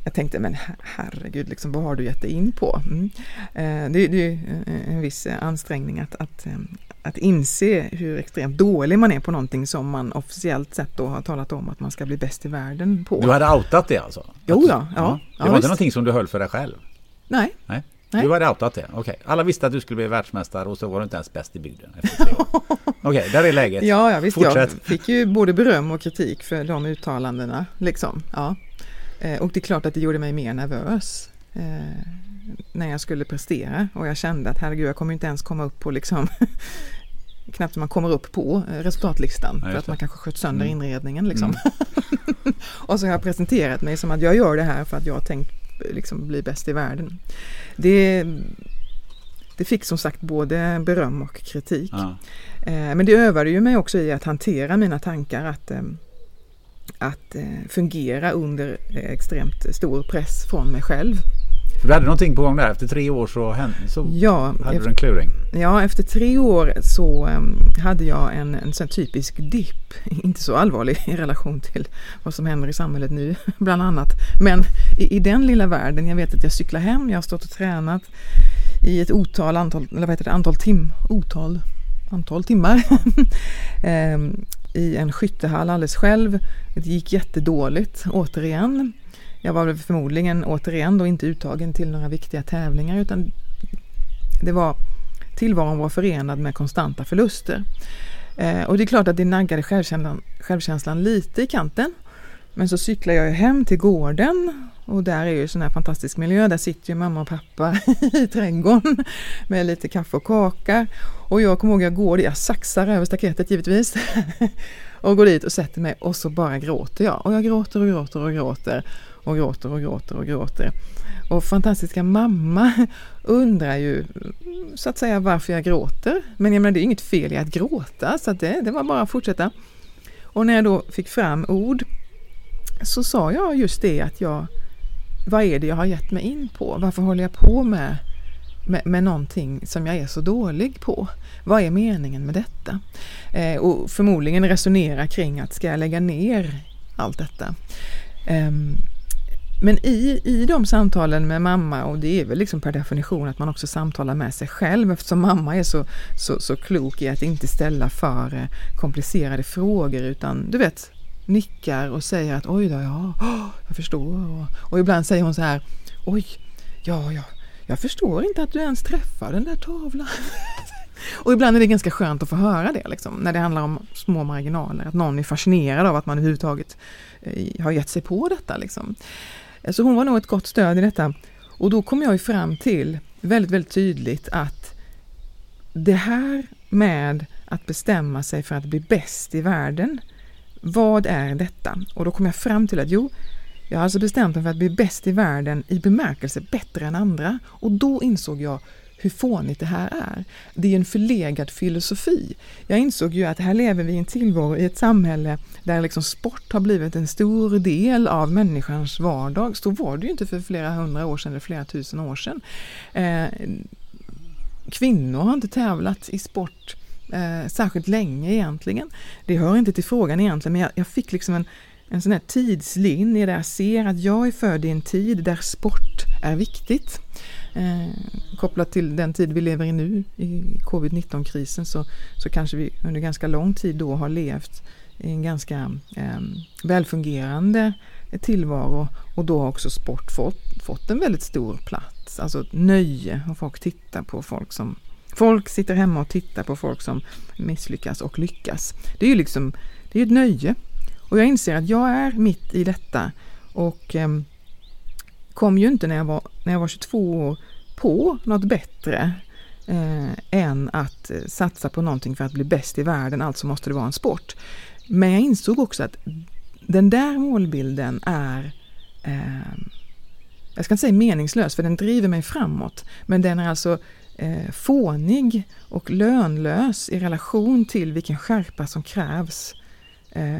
S1: Jag tänkte, men herregud, liksom, vad har du gett dig in på? Mm. Eh, det, det, är en viss ansträngning att, att, eh, att inse hur extremt dålig man är på någonting som man officiellt sett då har talat om att man ska bli bäst i världen på.
S2: Du hade outat det alltså?
S1: Jo, ja. ja, ja
S2: det var inte någonting som du höll för dig själv?
S1: Nej.
S2: Nej. Nej. Du hade outat det? Okej. Okay. Alla visste att du skulle bli världsmästare och så var du inte ens bäst i bygden. Okej, okay, där är läget.
S1: Ja, ja visst. Fortsätt. Jag fick ju både beröm och kritik för de uttalandena. Liksom. Ja. Eh, och det är klart att det gjorde mig mer nervös eh, när jag skulle prestera och jag kände att herregud, jag kommer inte ens komma upp på liksom knappt man kommer upp på eh, resultatlistan ja, för att man kanske sköt sönder mm. inredningen. Liksom. Mm. och så har jag presenterat mig som att jag gör det här för att jag har tänkt liksom, bli bäst i världen. Det, det fick som sagt både beröm och kritik. Ja. men det övade ju mig också i att hantera mina tankar att att eh, fungera under eh, extremt stor press från mig själv.
S2: För du hade någonting på gång där, efter tre år så, så
S1: ja,
S2: hade efter, du en kluring?
S1: Ja, efter tre år så um, hade jag en, en sån typisk dipp, inte så allvarlig i relation till vad som händer i samhället nu bland annat. Men i, i den lilla världen, jag vet att jag cyklar hem, jag har stått och tränat i ett otal antal, eller vad heter det, antal tim, otal, antal timmar. um, i en skyttehall alldeles själv. Det gick jättedåligt återigen. Jag var förmodligen återigen då inte uttagen till några viktiga tävlingar utan det var tillvaron var förenad med konstanta förluster. Eh, och det är klart att det naggade självkänslan, självkänslan lite i kanten. Men så cyklar jag hem till gården och där är ju sån här fantastisk miljö. Där sitter ju mamma och pappa i trädgården med lite kaffe och kaka. Och jag kommer ihåg jag går, jag saxar över staketet givetvis. och går dit och sätter mig och så bara gråter jag. Och jag gråter och gråter och gråter och gråter och gråter och gråter. Och fantastiska mamma undrar ju så att säga varför jag gråter. Men jag menar, det är inget fel i att gråta så att det, det var bara att fortsätta. Och när jag då fick fram ord så sa jag just det att jag, vad är det jag har gett mig in på? Varför håller jag på med, med, med någonting som jag är så dålig på? Vad är meningen med detta? Eh, och förmodligen resonera kring att ska jag lägga ner allt detta? Eh, men i, i de samtalen med mamma, och det är väl liksom per definition att man också samtalar med sig själv eftersom mamma är så, så, så klok i att inte ställa för eh, komplicerade frågor utan du vet, nickar och säger att oj då, ja, jag förstår. Och, och ibland säger hon så här, oj, ja, ja, jag förstår inte att du ens träffar den där tavlan. och ibland är det ganska skönt att få höra det, liksom, när det handlar om små marginaler, att någon är fascinerad av att man överhuvudtaget eh, har gett sig på detta. Liksom. Så hon var nog ett gott stöd i detta. Och då kom jag ju fram till väldigt, väldigt tydligt att det här med att bestämma sig för att bli bäst i världen, vad är detta? Och då kom jag fram till att jo, jag har alltså bestämt mig för att bli bäst i världen i bemärkelse bättre än andra. Och då insåg jag hur fånigt det här är. Det är en förlegad filosofi. Jag insåg ju att här lever vi i en tillvaro i ett samhälle där liksom sport har blivit en stor del av människans vardag. Så var det ju inte för flera hundra år sedan eller flera tusen år sedan. Eh, kvinnor har inte tävlat i sport eh, särskilt länge egentligen. Det hör inte till frågan egentligen, men jag, jag fick liksom en, en sån här tidslinje där jag ser att jag är född i en tid där sport är viktigt. Eh, kopplat till den tid vi lever i nu, i covid-19-krisen, så, så kanske vi under ganska lång tid då har levt i en ganska eh, välfungerande tillvaro och då har också sport fått, fått en väldigt stor plats. Alltså ett nöje och folk tittar på folk som Folk sitter hemma och tittar på folk som misslyckas och lyckas. Det är ju liksom, det är ett nöje. Och jag inser att jag är mitt i detta och eh, kom ju inte när jag var, när jag var 22 år på något bättre eh, än att eh, satsa på någonting för att bli bäst i världen, alltså måste det vara en sport. Men jag insåg också att den där målbilden är eh, jag ska inte säga meningslös, för den driver mig framåt, men den är alltså eh, fånig och lönlös i relation till vilken skärpa som krävs eh,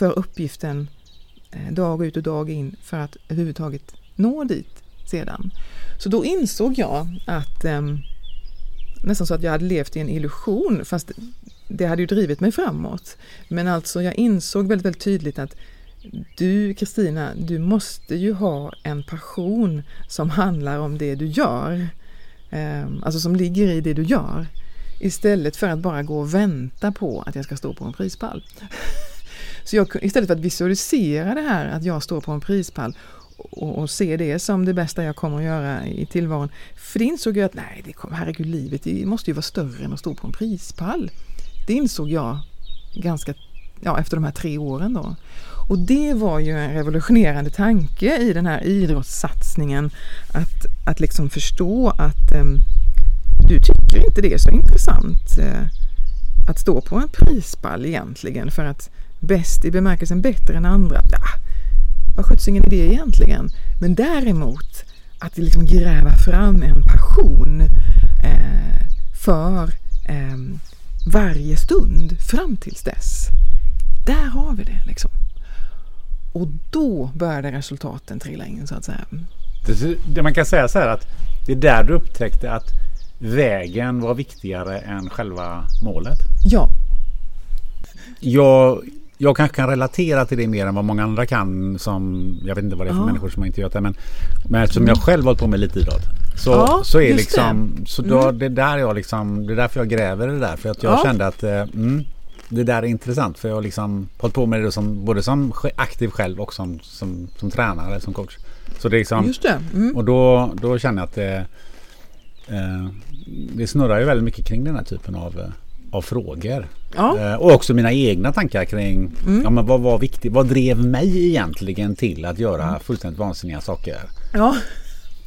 S1: För uppgiften eh, dag ut och dag in för att överhuvudtaget nå dit sedan. Så då insåg jag att eh, nästan så att jag hade levt i en illusion fast det hade ju drivit mig framåt. Men alltså jag insåg väldigt, väldigt tydligt att du Kristina, du måste ju ha en passion som handlar om det du gör. Eh, alltså som ligger i det du gör. Istället för att bara gå och vänta på att jag ska stå på en prispall. Så jag, istället för att visualisera det här att jag står på en prispall och, och se det som det bästa jag kommer att göra i tillvaron. För det insåg jag att nej, det kom, herregud, livet det måste ju vara större än att stå på en prispall. Det insåg jag ganska, ja, efter de här tre åren då. Och det var ju en revolutionerande tanke i den här idrottssatsningen. Att, att liksom förstå att eh, du tycker inte det är så intressant eh, att stå på en prispall egentligen för att bäst i bemärkelsen bättre än andra. Ja, vad sjuttsingen är det egentligen? Men däremot att liksom gräva fram en passion eh, för eh, varje stund fram tills dess. Där har vi det liksom. Och då började resultaten trilla in så att säga.
S2: Det, man kan säga så här att det är där du upptäckte att vägen var viktigare än själva målet.
S1: Ja.
S2: Jag, jag kanske kan relatera till det mer än vad många andra kan. Som, jag vet inte vad det är för ja. människor som har intervjuat det. Men, men eftersom jag själv hållit på med lite idrott. Så, ja, så är liksom, det. så då, mm. det där jag liksom, det är därför jag gräver det där. För att jag ja. kände att eh, mm, det där är intressant. För jag har liksom hållit på med det som, både som aktiv själv och som, som, som tränare, som coach. Så det är liksom,
S1: Just det. Mm.
S2: Och då, då känner jag att det, eh, det snurrar ju väldigt mycket kring den här typen av eh, av frågor. Ja. Eh, och också mina egna tankar kring mm. ja, men vad var viktigt. Vad drev mig egentligen till att göra mm. fullständigt vansinniga saker?
S1: Ja.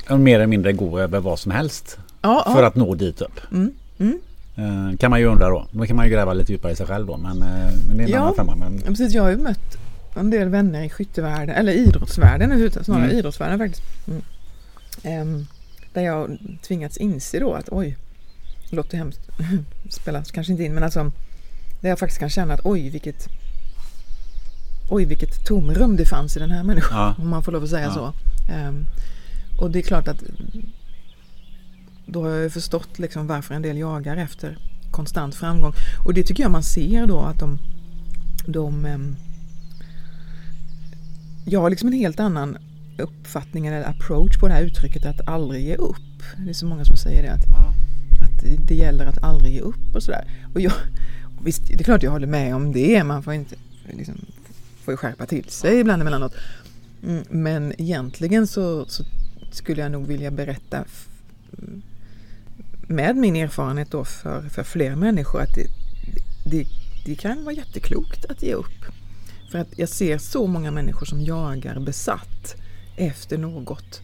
S2: Och mer eller mindre gå över vad som helst. Ja, för att nå dit upp. Mm. mm. Eh, kan man ju undra då. Då kan man ju gräva lite djupare i sig själv då. Men, eh, men det är en ja. annan femma. Men...
S1: Precis, jag har ju mött en del vänner i skyttevärlden, eller idrottsvärlden snarare mm. idrottsvärlden faktiskt. Um, där jag tvingats inse då att oj, låter hemskt, spelas kanske inte in, men alltså där jag faktiskt kan känna att oj vilket oj vilket tomrum det fanns i den här människan, ja. om man får lov att säga ja. så. Um, och det är klart att då har jag förstått liksom varför en del jagar efter konstant framgång. Och det tycker jag man ser då att de, de um, jag har liksom en helt annan uppfattning eller approach på det här uttrycket att aldrig ge upp. Det är så många som säger det. att att det gäller att aldrig ge upp och sådär. Och jag, visst, det är klart jag håller med om det. Man får inte liksom, får ju skärpa till sig ibland emellanåt. Mm, men egentligen så, så, skulle jag nog vilja berätta med min erfarenhet då för, för fler människor att det, det, det kan vara jätteklokt att ge upp. För att jag ser så många människor som jagar besatt efter något.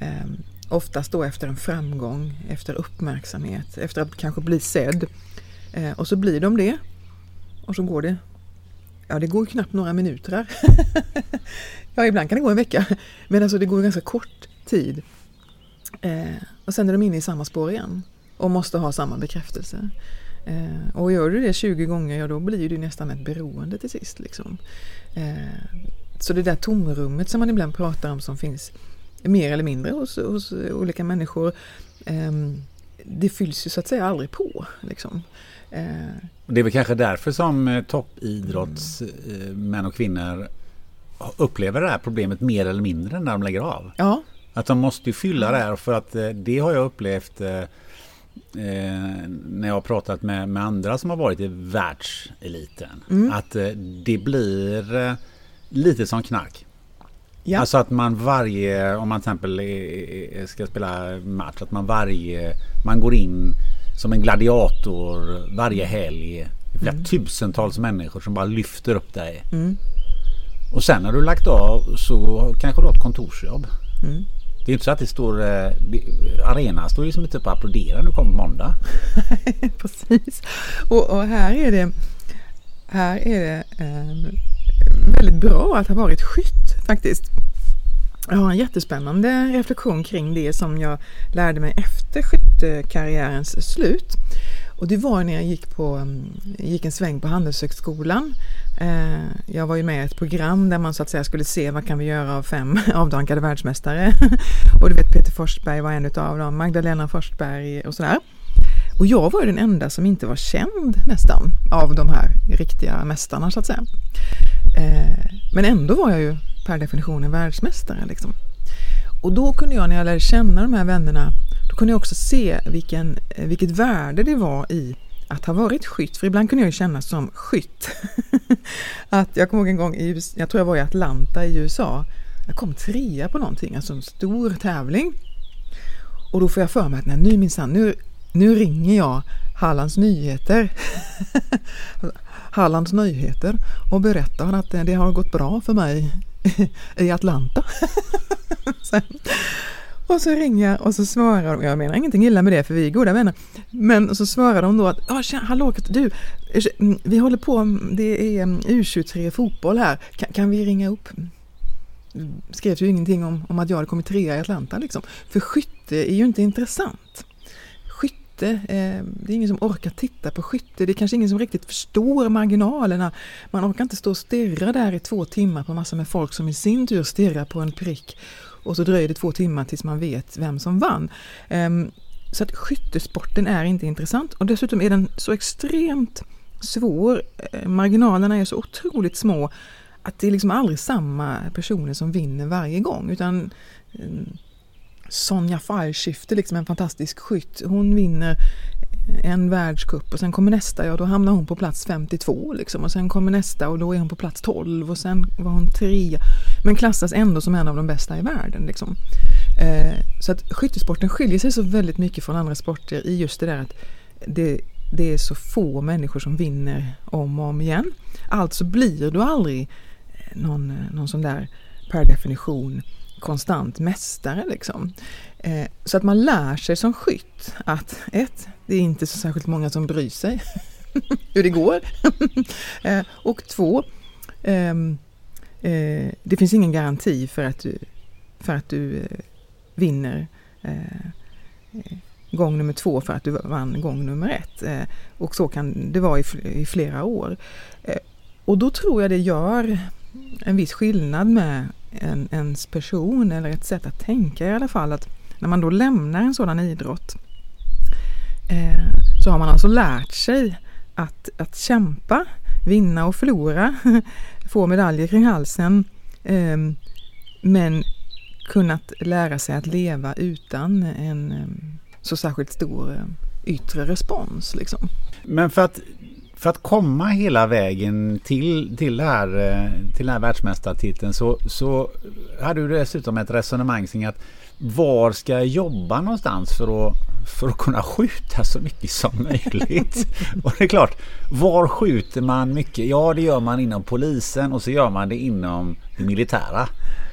S1: Eh, Oftast då efter en framgång, efter uppmärksamhet, efter att kanske bli sedd. Eh, och så blir de det. Och så går det, ja det går knappt några minuter här. ja ibland kan det gå en vecka. Men alltså det går ganska kort tid. Eh, och sen är de inne i samma spår igen. Och måste ha samma bekräftelse. Eh, och gör du det 20 gånger, ja då blir det nästan ett beroende till sist. Liksom. Eh, så det där tomrummet som man ibland pratar om som finns mer eller mindre hos, hos olika människor. Eh, det fylls ju så att säga aldrig på. Liksom.
S2: Eh, det är väl kanske därför som eh, toppidrottsmän eh, och kvinnor upplever det här problemet mer eller mindre när de lägger av.
S1: Ja.
S2: Att de måste fylla det här för att det har jag upplevt Eh, när jag har pratat med, med andra som har varit i världseliten. Mm. Att eh, det blir eh, lite som knark. Ja. Alltså att man varje, om man till exempel ska spela match, att man varje, man går in som en gladiator varje helg. Flera mm. tusentals människor som bara lyfter upp dig. Mm. Och sen när du lagt av så kanske du har ett kontorsjobb. Mm. Det är inte så att det står... Eh, arenan står ju som typ och applåderar när du kommer på måndag.
S1: Precis. Och, och, här är det, här är det eh, väldigt bra att ha varit skytt faktiskt. Jag har en jättespännande reflektion kring det som jag lärde mig efter skyttekarriärens slut. Och det var när jag gick, på, mm, gick en sväng på Handelshögskolan. Eh, jag var ju med i ett program där man så att säga skulle se vad kan vi göra av fem avdankade världsmästare. Och du vet Peter Forsberg var en av dem, Magdalena Forsberg och sådär. Och jag var den enda som inte var känd nästan av de här riktiga mästarna så att säga. Eh, men ändå var jag ju per definition en världsmästare. Liksom. Och då kunde jag när jag lärde känna de här vännerna, då kunde jag också se vilken, eh, vilket värde det var i att ha varit skytt. För ibland kunde jag ju känna som skytt. att jag kommer ihåg en gång, i, jag tror jag var i Atlanta i USA, jag kom trea på någonting, alltså en stor tävling. Och då får jag för mig att nej, nu minsann, nu, nu ringer jag Hallands Nyheter. Hallands Nyheter och berättar att eh, det har gått bra för mig i Atlanta. Sen, och så ringer jag och så svarar de, jag menar ingenting illa med det för vi är goda vänner, men så svarar de då att ja, hallå du, mm, vi håller på, det är mm, U23 fotboll här, kan, kan vi ringa upp? Mm, Skrev ju ingenting om, om att jag hade kommit trea i Atlanta liksom. För skytte är ju inte intressant skytte. Eh, det är ingen som orkar titta på skytte. Det är kanske ingen som riktigt förstår marginalerna. Man orkar inte stå och stirra där i två timmar på massor med folk som i sin tur stirrar på en prick. Och så dröjer det två timmar tills man vet vem som vann. Ehm, så att skyttesporten är inte intressant och dessutom är den så extremt svår. Eh, marginalerna är så otroligt små att det är liksom aldrig samma personer som vinner varje gång utan ehm, Sonja Fallskifter, liksom en fantastisk skytt. Hon vinner en världscup och sen kommer nästa, ja då hamnar hon på plats 52 liksom och sen kommer nästa och då är hon på plats 12 och sen var hon trea. Men klassas ändå som en av de bästa i världen. Liksom. Eh, så att skyttesporten skiljer sig så väldigt mycket från andra sporter i just det där att det, det är så få människor som vinner om och om igen. Alltså blir du aldrig någon, någon sån där per definition konstant mästare. Liksom. Eh, så att man lär sig som skytt att ett, det är inte så särskilt många som bryr sig hur det går. eh, och två, ehm, eh, det finns ingen garanti för att du, för att du eh, vinner eh, eh, gång nummer två för att du vann gång nummer ett. Eh, och så kan det vara i, i flera år. Eh, och då tror jag det gör en viss skillnad med en, ens person eller ett sätt att tänka i alla fall. Att när man då lämnar en sådan idrott eh, så har man alltså lärt sig att, att kämpa, vinna och förlora, få medaljer kring halsen. Eh, men kunnat lära sig att leva utan en eh, så särskilt stor eh, yttre respons. Liksom.
S2: Men för att för att komma hela vägen till, till, det här, eh, till den här världsmästartiteln så, så hade du dessutom ett resonemang kring att var ska jag jobba någonstans för att, för att kunna skjuta så mycket som möjligt? och det är klart, var skjuter man mycket? Ja, det gör man inom polisen och så gör man det inom det militära.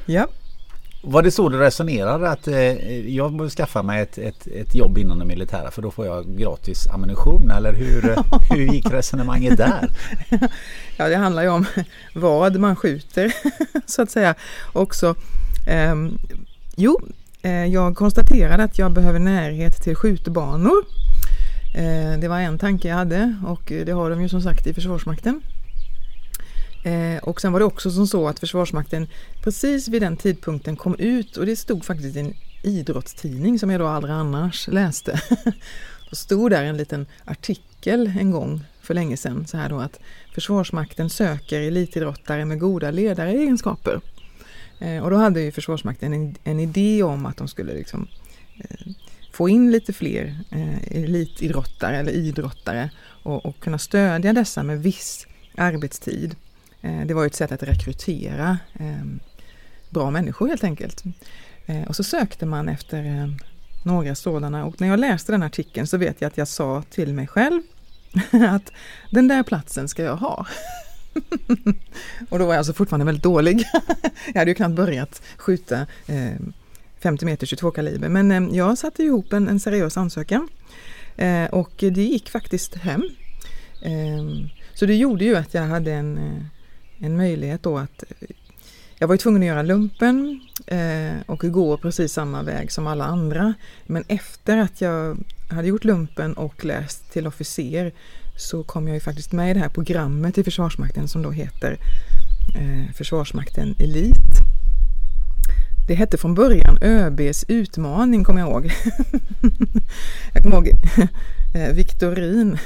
S1: Ja.
S2: Var det så du resonerade att eh, jag borde skaffa mig ett, ett, ett jobb inom det militära för då får jag gratis ammunition eller hur, hur gick resonemanget där?
S1: ja det handlar ju om vad man skjuter så att säga. Också, eh, jo, eh, jag konstaterade att jag behöver närhet till skjutbanor. Eh, det var en tanke jag hade och det har de ju som sagt i Försvarsmakten. Eh, och sen var det också som så att Försvarsmakten precis vid den tidpunkten kom ut och det stod faktiskt i en idrottstidning som jag då aldrig annars läste. Då stod där en liten artikel en gång för länge sedan så här då att Försvarsmakten söker elitidrottare med goda ledaregenskaper. Eh, och då hade ju Försvarsmakten en, en idé om att de skulle liksom eh, få in lite fler eh, elitidrottare eller idrottare och, och kunna stödja dessa med viss arbetstid. Eh, det var ett sätt att rekrytera ehm, bra människor helt enkelt. Eh, och så sökte man efter ehm, några sådana och när jag läste den artikeln så vet jag att jag sa till mig själv att den där platsen ska jag ha. och då var jag alltså fortfarande väldigt dålig. jag hade ju knappt börjat skjuta ehm, 50 meter 22 kaliber men jag satte ihop en, en seriös ansökan eh, och det gick faktiskt hem. Så det gjorde ju att jag hade en en möjlighet då att jag var ju tvungen att göra lumpen eh, och gå precis samma väg som alla andra. Men efter att jag hade gjort lumpen och läst till officer så kom jag ju faktiskt med i det här programmet i Försvarsmakten som då heter eh, Försvarsmakten Elit. Det hette från början ÖBs utmaning, kommer jag ihåg. jag kommer ihåg eh, Viktorin,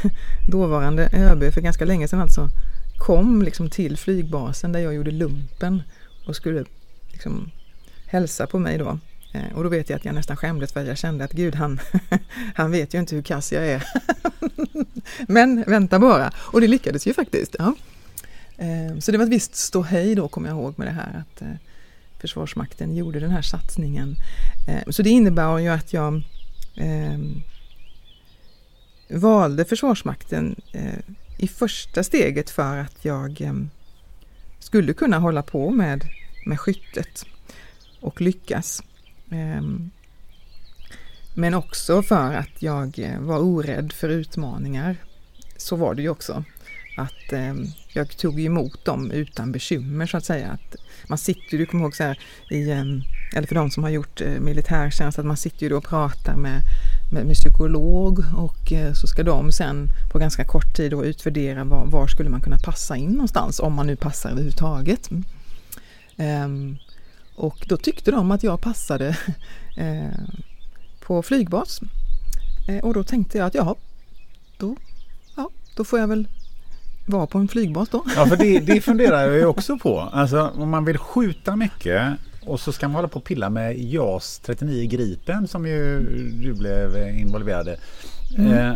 S1: dåvarande ÖB för ganska länge sedan alltså, kom liksom till flygbasen där jag gjorde lumpen och skulle liksom hälsa på mig då. Eh, och då vet jag att jag nästan skämdes för att jag kände att gud han, han vet ju inte hur kass jag är. Men vänta bara! Och det lyckades ju faktiskt. Ja. Eh, så det var ett visst ståhej då kommer jag ihåg med det här att eh, Försvarsmakten gjorde den här satsningen. Så det innebar ju att jag valde Försvarsmakten i första steget för att jag ehm, skulle kunna hålla på med, med skyttet och lyckas. Ehm, men också för att jag eh, var orädd för utmaningar. Så var det ju också. Att ehm, jag tog emot dem utan bekymmer så att säga. Att man sitter, du kommer ihåg så här, i, eller för de som har gjort eh, militärtjänst, att man sitter ju då och pratar med med, med psykolog och eh, så ska de sen på ganska kort tid då utvärdera var, var skulle man kunna passa in någonstans om man nu passar överhuvudtaget. Um, och då tyckte de att jag passade uh, på flygbas. Och då tänkte jag att ja, då, ja, då får jag väl vara på en flygbas då.
S2: Ja, för det, det funderar jag ju också på. Alltså om man vill skjuta mycket och så ska man hålla på och pilla med JAS 39 Gripen som ju du blev involverad i. Mm. Eh,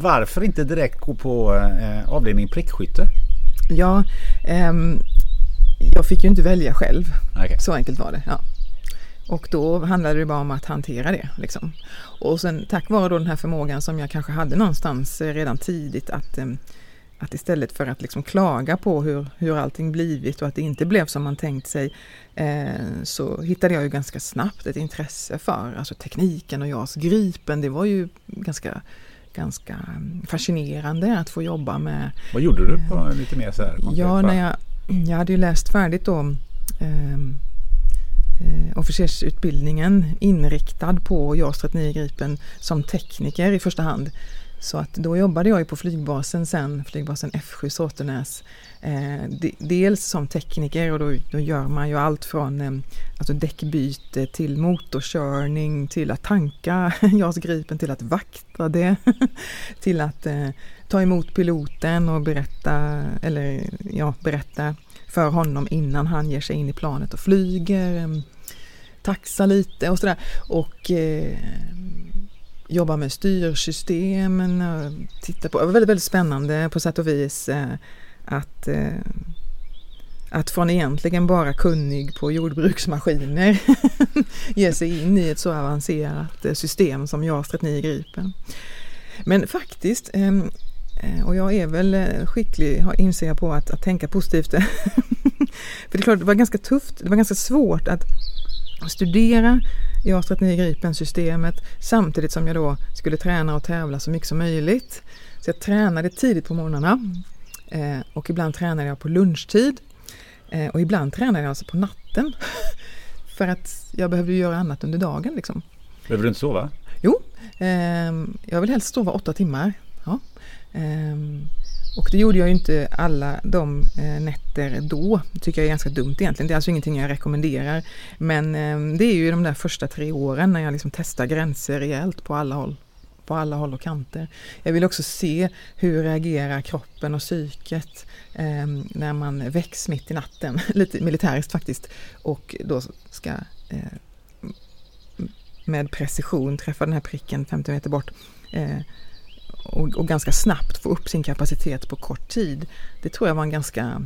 S2: varför inte direkt gå på eh, avdelning prickskytte?
S1: Ja, ehm, jag fick ju inte välja själv. Okay. Så enkelt var det. Ja. Och då handlade det bara om att hantera det. Liksom. Och sen tack vare då den här förmågan som jag kanske hade någonstans eh, redan tidigt att ehm, att istället för att liksom klaga på hur, hur allting blivit och att det inte blev som man tänkt sig eh, så hittade jag ju ganska snabbt ett intresse för alltså tekniken och JAS Gripen. Det var ju ganska ganska fascinerande att få jobba med.
S2: Vad gjorde du på eh, lite mer så här?
S1: Ja, när jag, jag hade ju läst färdigt då ehm, eh, officersutbildningen inriktad på JAS 39 Gripen som tekniker i första hand. Så att då jobbade jag ju på flygbasen sen, flygbasen F7 Såtenäs. Eh, dels som tekniker och då, då, gör man ju allt från eh, alltså däckbyte till motorkörning till att tanka JAS Gripen till att vakta det. till att eh, ta emot piloten och berätta, eller ja, berätta för honom innan han ger sig in i planet och flyger. Eh, taxa lite och sådär. Och eh, jobbar jobba med styrsystemen, titta på, det var väldigt, väldigt spännande på sätt och vis eh, att eh, att från egentligen bara kunnig på jordbruksmaskiner ge sig in i ett så avancerat eh, system som JAS 39 Gripen. Men faktiskt, ehm, och jag är väl skicklig, inser jag på att, att tänka positivt. För det är klart, det var ganska tufft, det var ganska svårt att studera JAS 39 Gripen-systemet samtidigt som jag då skulle träna och tävla så mycket som möjligt. Så jag tränade tidigt på morgnarna eh, och ibland tränade jag på lunchtid eh, och ibland tränade jag alltså på natten. För att jag behövde göra annat under dagen liksom.
S2: Behöver du inte sova?
S1: Jo, eh, jag vill helst sova åtta timmar. Ja. Och det gjorde jag ju inte alla de eh, nätter då. Det tycker jag är ganska dumt egentligen. Det är alltså ingenting jag rekommenderar. Men eh, det är ju de där första tre åren när jag liksom testar gränser rejält på alla håll på alla håll och kanter. Jag vill också se hur reagerar kroppen och psyket eh, när man väcks mitt i natten, lite militäriskt faktiskt, och då ska eh, med precision träffa den här pricken 50 meter bort. Eh, och, och, ganska snabbt få upp sin kapacitet på kort tid. Det tror jag var en ganska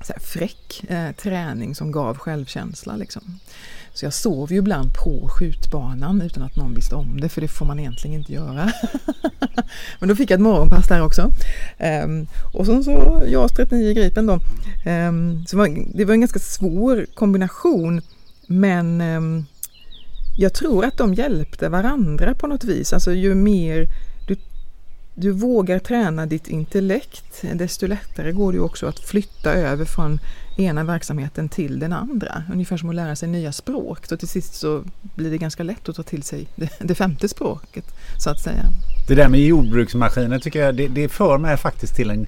S1: så här, fräck eh, träning som gav självkänsla. Liksom. Så jag sov ju ibland på skjutbanan utan att någon visste om det, för det får man egentligen inte göra. Men då fick jag ett morgonpass där också. Ehm, och så, så JAS 39 Gripen då. Ehm, så var, det var en ganska svår kombination, men ehm, jag tror att de hjälpte varandra på något vis. Alltså ju mer du vågar träna ditt intellekt, desto lättare går det också att flytta över från ena verksamheten till den andra. Ungefär som att lära sig nya språk. Så till sist så blir det ganska lätt att ta till sig det, det femte språket, så att säga.
S2: Det där med jordbruksmaskiner tycker jag, det, det för mig faktiskt till en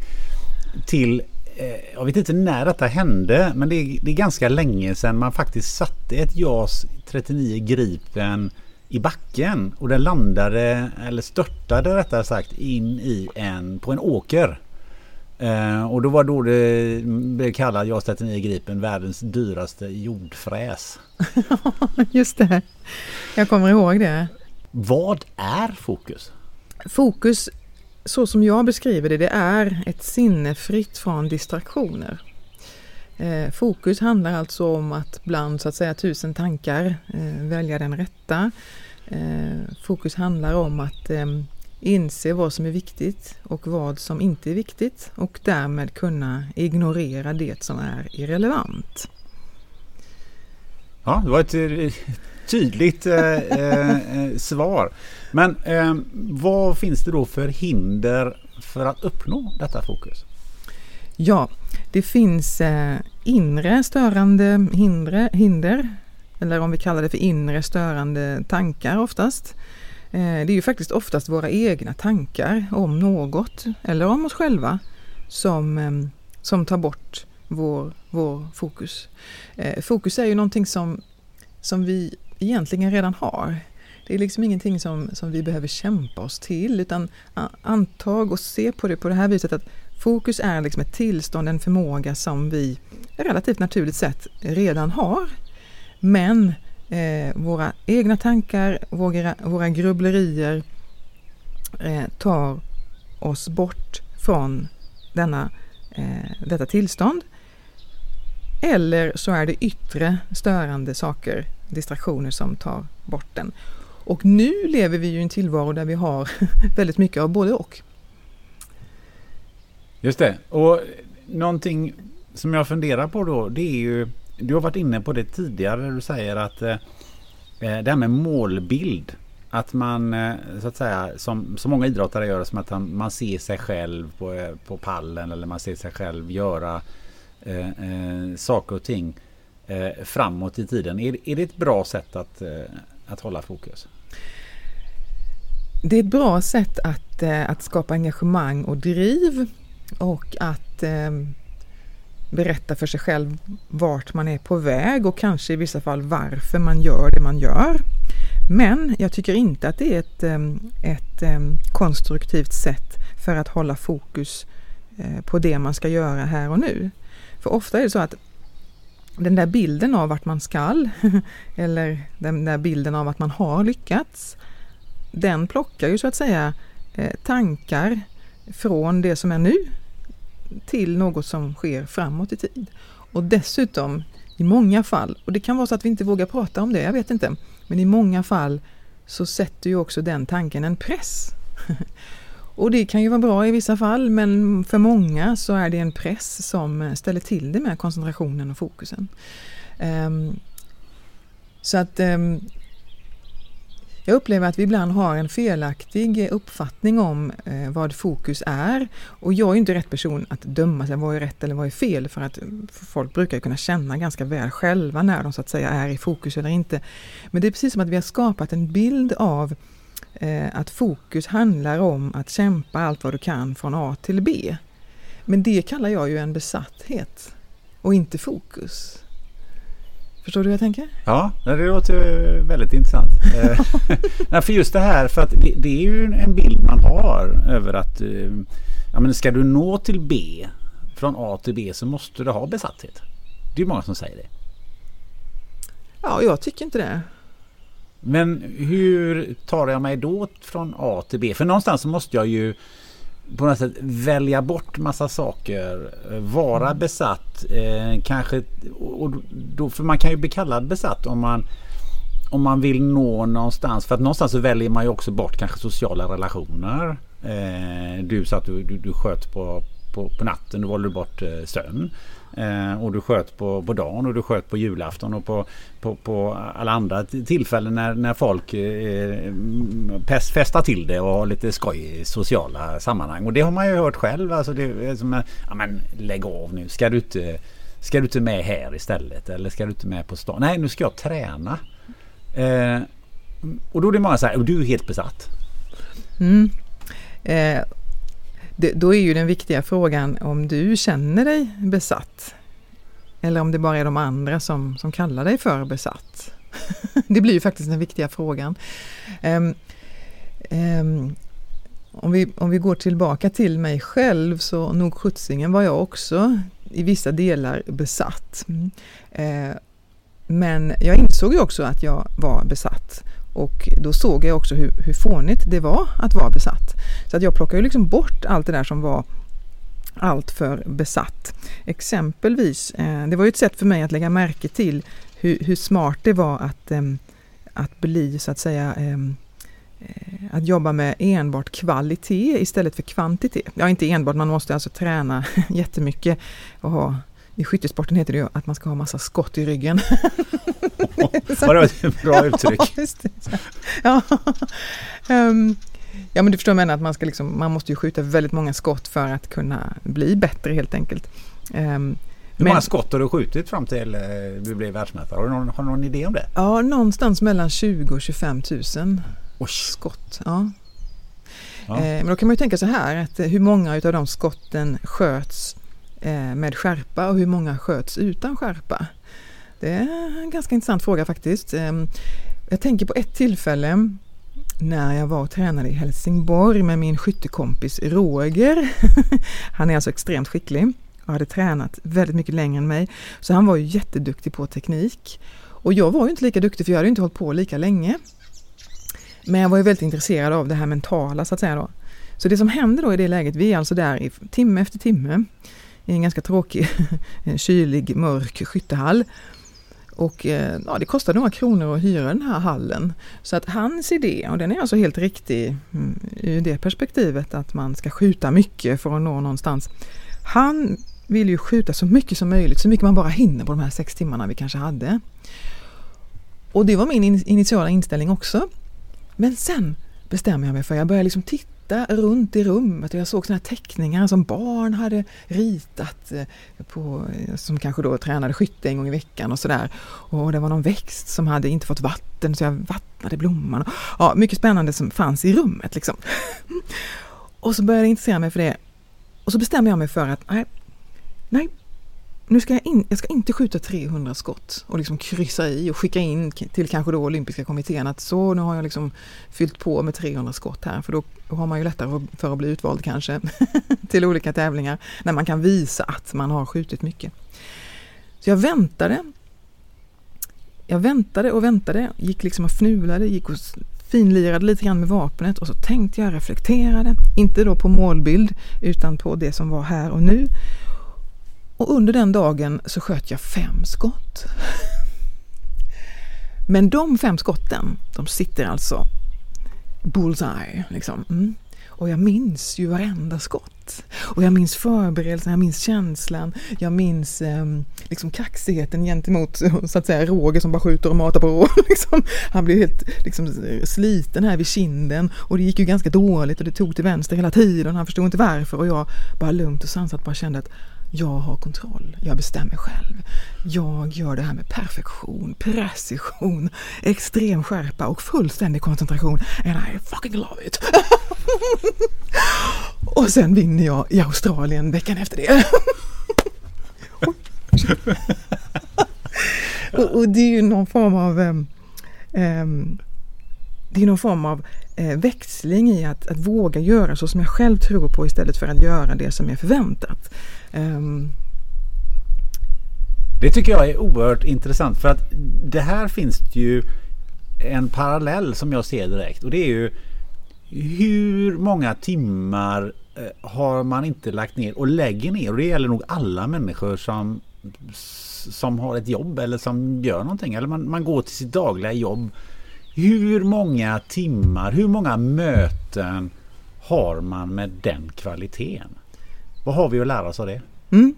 S2: till eh, jag vet inte när detta hände men det det är ganska länge sedan man faktiskt satte ett JAS 39 Gripen i backen och den landade, eller störtade rättare sagt, in i en, på en åker. Eh, och då var då det blev kallad JAS 39 Gripen världens dyraste jordfräs.
S1: Just det, jag kommer ihåg det.
S2: Vad är fokus?
S1: Fokus, så som jag beskriver det, det är ett sinne fritt från distraktioner. Eh, fokus handlar alltså om att bland så att säga tusen tankar eh, välja den rätta. Eh, fokus handlar om att eh, inse vad som är viktigt och vad som inte är viktigt och därmed kunna ignorera det som är irrelevant.
S2: Ja, det var ett eh, tydligt eh, eh, eh, svar. Men eh, vad finns det då för hinder för att uppnå detta fokus?
S1: Ja, det finns eh, inre störande hindre, hinder, eller om vi kallar det för inre störande tankar oftast. Eh, det är ju faktiskt oftast våra egna tankar om något eller om oss själva som, eh, som tar bort vår, vår fokus. Eh, fokus är ju någonting som, som vi egentligen redan har. Det är liksom ingenting som, som vi behöver kämpa oss till utan antag och se på det på det här viset att fokus är liksom ett tillstånd, en förmåga som vi relativt naturligt sett redan har. Men eh, våra egna tankar, våra, våra grubblerier eh, tar oss bort från denna, eh, detta tillstånd. Eller så är det yttre störande saker, distraktioner som tar bort den. Och nu lever vi ju i en tillvaro där vi har väldigt mycket av både och.
S2: Just det. Och någonting som jag funderar på då det är ju du har varit inne på det tidigare. Du säger att eh, eh, det här med målbild. Att man eh, så att säga som så många idrottare gör som att man ser sig själv på, eh, på pallen eller man ser sig själv göra eh, eh, saker och ting eh, framåt i tiden. Är, är det ett bra sätt att, att hålla fokus?
S1: Det är ett bra sätt att, att skapa engagemang och driv och att ehm, berätta för sig själv vart man är på väg och kanske i vissa fall varför man gör det man gör. Men jag tycker inte att det är ett, ehm, ett ehm, konstruktivt sätt för att hålla fokus eh, på det man ska göra här och nu. För ofta är det så att den där bilden av vart man skall eller den där bilden av att man har lyckats, den plockar ju så att säga eh, tankar från det som är nu till något som sker framåt i tid. Och dessutom i många fall, och det kan vara så att vi inte vågar prata om det, jag vet inte, men i många fall så sätter ju också den tanken en press. och det kan ju vara bra i vissa fall, men för många så är det en press som ställer till det med koncentrationen och fokusen. Um, Så att um, jag upplever att vi ibland har en felaktig eh, uppfattning om eh, vad fokus är. Och jag är inte rätt person att döma sig vad är rätt eller vad är fel för att för folk brukar kunna känna ganska väl själva när de så att säga är i fokus eller inte. Men det är precis som att vi har skapat en bild av eh, att fokus handlar om att kämpa allt vad du kan från A till B. Men det kallar jag ju en besatthet och inte fokus. Förstår du hur jag tänker?
S2: Ja, det låter väldigt intressant. Eh, Nej, för just det här, för att det, det, är ju en bild man har över att eh, ja, men ska du nå till B från A till B så måste du ha besatthet. Det är många som säger det.
S1: Ja, jag tycker inte det.
S2: Men hur tar jag mig då från A till B? För någonstans så måste jag ju på något sätt välja bort massa saker, vara mm. besatt, eh, kanske, och då, för man kan ju bli kallad besatt om man om man vill nå någonstans. För att någonstans så väljer man ju också bort kanske sociala relationer. Eh, du sa att du, du, du sköt på, på, på natten, då valde du bort eh, sömn. Eh, och du sköt på, på dagen och du sköt på julafton och på, på, på alla andra tillfällen när, när folk eh, festar till det och har lite skoj i sociala sammanhang. Och det har man ju hört själv. Alltså det är som, eh, ja men lägg av nu. Ska du inte, ska du inte med här istället? Eller ska du inte med på stan? Nej, nu ska jag träna. Eh, och då är det många så här, och du är helt besatt.
S1: Mm. Eh, det, då är ju den viktiga frågan om du känner dig besatt. Eller om det bara är de andra som, som kallar dig för besatt. det blir ju faktiskt den viktiga frågan. Um, um, om, vi, om vi går tillbaka till mig själv så nog sjuttsingen var jag också i vissa delar besatt. Mm. Uh, men jag insåg ju också att jag var besatt. Och då såg jag också hur, hur fånigt det var att vara besatt. Så att jag plockade ju liksom bort allt det där som var allt för besatt. Exempelvis, eh, det var ju ett sätt för mig att lägga märke till hur, hur smart det var att, eh, att bli så att säga eh, eh att jobba med enbart kvalitet istället för kvantitet. Ja, inte enbart, man måste alltså träna jättemycket och ha i skyttesporten heter det ju att man ska ha massa skott i ryggen.
S2: det var ett bra uttryck.
S1: ja, um, ja, men du förstår vad jag menar, att man, ska liksom, man måste ju skjuta väldigt många skott för att kunna bli bättre helt enkelt. Um,
S2: hur många skott har du skjutit fram till eh, du blev världsmästare? Har du någon, har du någon idé om det?
S1: Ja, någonstans mellan 20 och 25 000 Oj. skott. Ja. Ja. Eh, men då kan man ju tänka så här att hur många av de skotten sköts Eh, Eh, med skärpa och hur många sköts utan skärpa? Det är en ganska intressant fråga faktiskt. Ehm, jag tänker på ett tillfälle när jag var och tränade i Helsingborg med min skyttekompis Roger. Han är alltså extremt skicklig och hade tränat väldigt mycket längre än mig. Så han var ju jätteduktig på teknik. Och jag var ju inte lika duktig för jag hade inte hållit på lika länge. Men jag var ju väldigt intresserad av det här mentala så att säga då. Så det som händer då i det läget, vi är alltså där i timme efter timme i en ganska tråkig, kylig, mörk skyttehall. Och eh, ja, det kostade några kronor att hyra den här hallen. Så att hans idé, och den är alltså helt riktig mm, ur det perspektivet att man ska skjuta mycket för att nå någonstans. Han vill ju skjuta så mycket som möjligt, så mycket man bara hinner på de här sex timmarna vi kanske hade. Och det var min initiala inställning också. Men sen bestämmer jag mig för, jag börjar liksom titta titta runt i rummet och jag såg såna teckningar som barn hade ritat eh, på, eh, som kanske då tränade skytte en gång i veckan och sådär. Och det var någon växt som hade inte fått vatten så jag vattnade blomman. Ja, mycket spännande som fanns i rummet liksom. Och så började jag intressera mig för det. Och så bestämde jag mig för att nej, nej nu ska jag, in, jag ska inte skjuta 300 skott och liksom kryssa i och skicka in till kanske då olympiska kommittén att så nu har jag liksom fyllt på med 300 skott här för då har man ju lättare för att bli utvald kanske till olika tävlingar när man kan visa att man har skjutit mycket. Så jag väntade. Jag väntade och väntade, gick liksom och fnulade, gick och finlirade lite grann med vapnet och så tänkte jag, reflekterade, inte då på målbild utan på det som var här och nu och under den dagen så sköt jag fem skott. Men de fem skotten, de sitter alltså bullseye. Liksom. Mm. Och jag minns ju varenda skott. Och jag minns förberedelsen, jag minns känslan, jag minns eh, liksom kaxigheten gentemot så att säga Roger som bara skjuter och matar på. liksom, han blev helt liksom, sliten här vid kinden och det gick ju ganska dåligt och det tog till vänster hela tiden. Han förstod inte varför och jag bara lugnt och sansat bara kände att jag har kontroll, jag bestämmer själv. Jag gör det här med perfektion, precision, extrem skärpa och fullständig koncentration. And I fucking love it! och sen vinner jag i Australien veckan efter det. och, och, det är ju någon form av um, um, det är någon form av eh, växling i att, att våga göra så som jag själv tror på istället för att göra det som är förväntat. Um...
S2: Det tycker jag är oerhört intressant för att det här finns det ju en parallell som jag ser direkt och det är ju hur många timmar eh, har man inte lagt ner och lägger ner och det gäller nog alla människor som som har ett jobb eller som gör någonting eller man, man går till sitt dagliga jobb. Hur många timmar, hur många möten har man med den kvaliteten? Vad har vi att lära oss av det?
S1: Mm.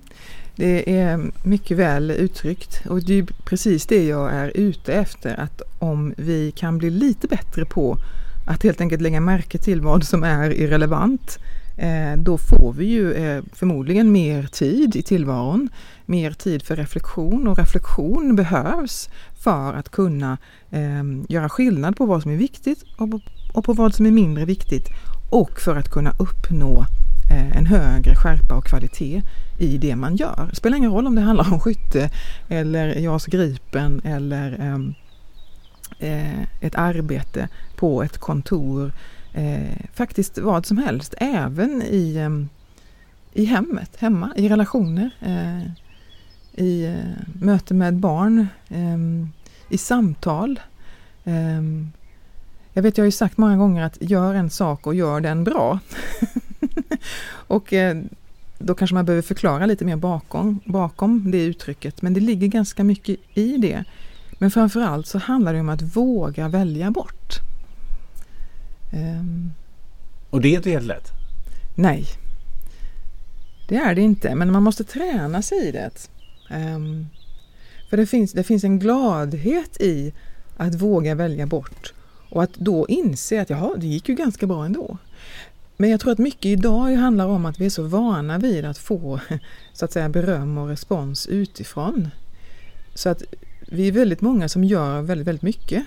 S1: Det är mycket väl uttryckt och det är precis det jag är ute efter att om vi kan bli lite bättre på att helt enkelt lägga märke till vad som är irrelevant eh, då får vi ju eh, förmodligen mer tid i tillvaron, mer tid för reflektion och reflektion behövs för att kunna ehm, göra skillnad på vad som är viktigt och på vad som är mindre viktigt och för att kunna uppnå Eh, en högre skärpa och kvalitet i det man gör. Det spelar ingen roll om det handlar om skytte eller JAS Gripen eller ehm, eh, ett arbete på ett kontor. Eh, faktiskt vad som helst, även i, ehm, i hemmet, hemma, i relationer, eh, i eh, möte med barn, ehm, i samtal. Jag vet, jag har ju sagt många gånger att gör en sak och gör den bra. och eh, då kanske man behöver förklara lite mer bakom, bakom det uttrycket, men det ligger ganska mycket i det. Men framförallt så handlar det om att våga välja bort.
S2: Um, och det är inte helt lätt?
S1: Nej, det är det inte, men man måste träna sig i det. Um, för det finns, det finns en gladhet i att våga välja bort och att då inse att jaha, det gick ju ganska bra ändå. Men jag tror att mycket idag handlar om att vi är så vana vid att få så att säga beröm och respons utifrån. Så att vi är väldigt många som gör väldigt, väldigt mycket.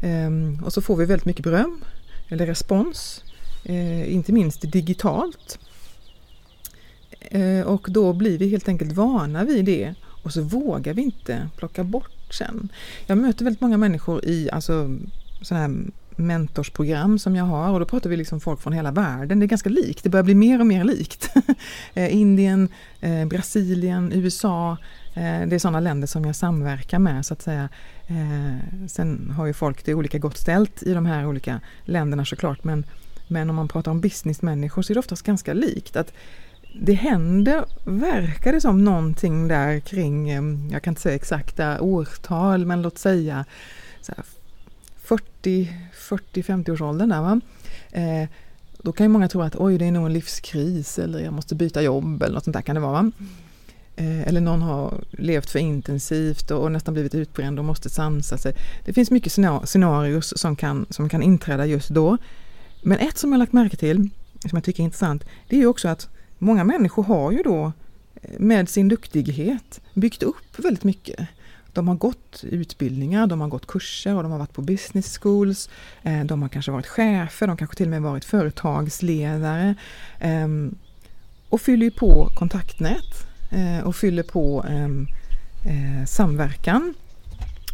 S1: Ehm, och så får vi väldigt mycket beröm eller respons, eh, inte minst digitalt. Eh, och då blir vi helt enkelt vana vid det och så vågar vi inte plocka bort sen. Jag möter väldigt många människor i alltså, sådana här mentorsprogram som jag har och då pratar vi liksom folk från hela världen. Det är ganska likt, det börjar bli mer och mer likt. Eh, Indien, eh, Brasilien, USA, eh, det är sådana länder som jag samverkar med så att säga. Eh, sen har ju folk det olika gott ställt i de här olika länderna såklart men, men om man pratar om businessmänniskor så är det oftast ganska likt. att det händer, verkar det som, någonting där kring, eh, jag kan inte säga exakta årtal, men låt säga 40, 40-50-årsåldern där va. Eh, då kan ju många tro att oj, det är nog en livskris eller jag måste byta jobb eller något sånt där kan det vara. Va? Eh, eller någon har levt för intensivt och, och, nästan blivit utbränd och måste sansa sig. Det finns mycket scenarier som kan, som kan inträda just då. Men ett som jag lagt märke till, som jag tycker är intressant, det är ju också att många människor har ju då eh, med sin duktighet byggt upp väldigt mycket. De har gått utbildningar, de har gått kurser och de har varit på business schools. Eh, de har kanske varit chefer, de kanske till och med varit företagsledare. Ehm, eh, och fyller på kontaktnät och fyller på samverkan.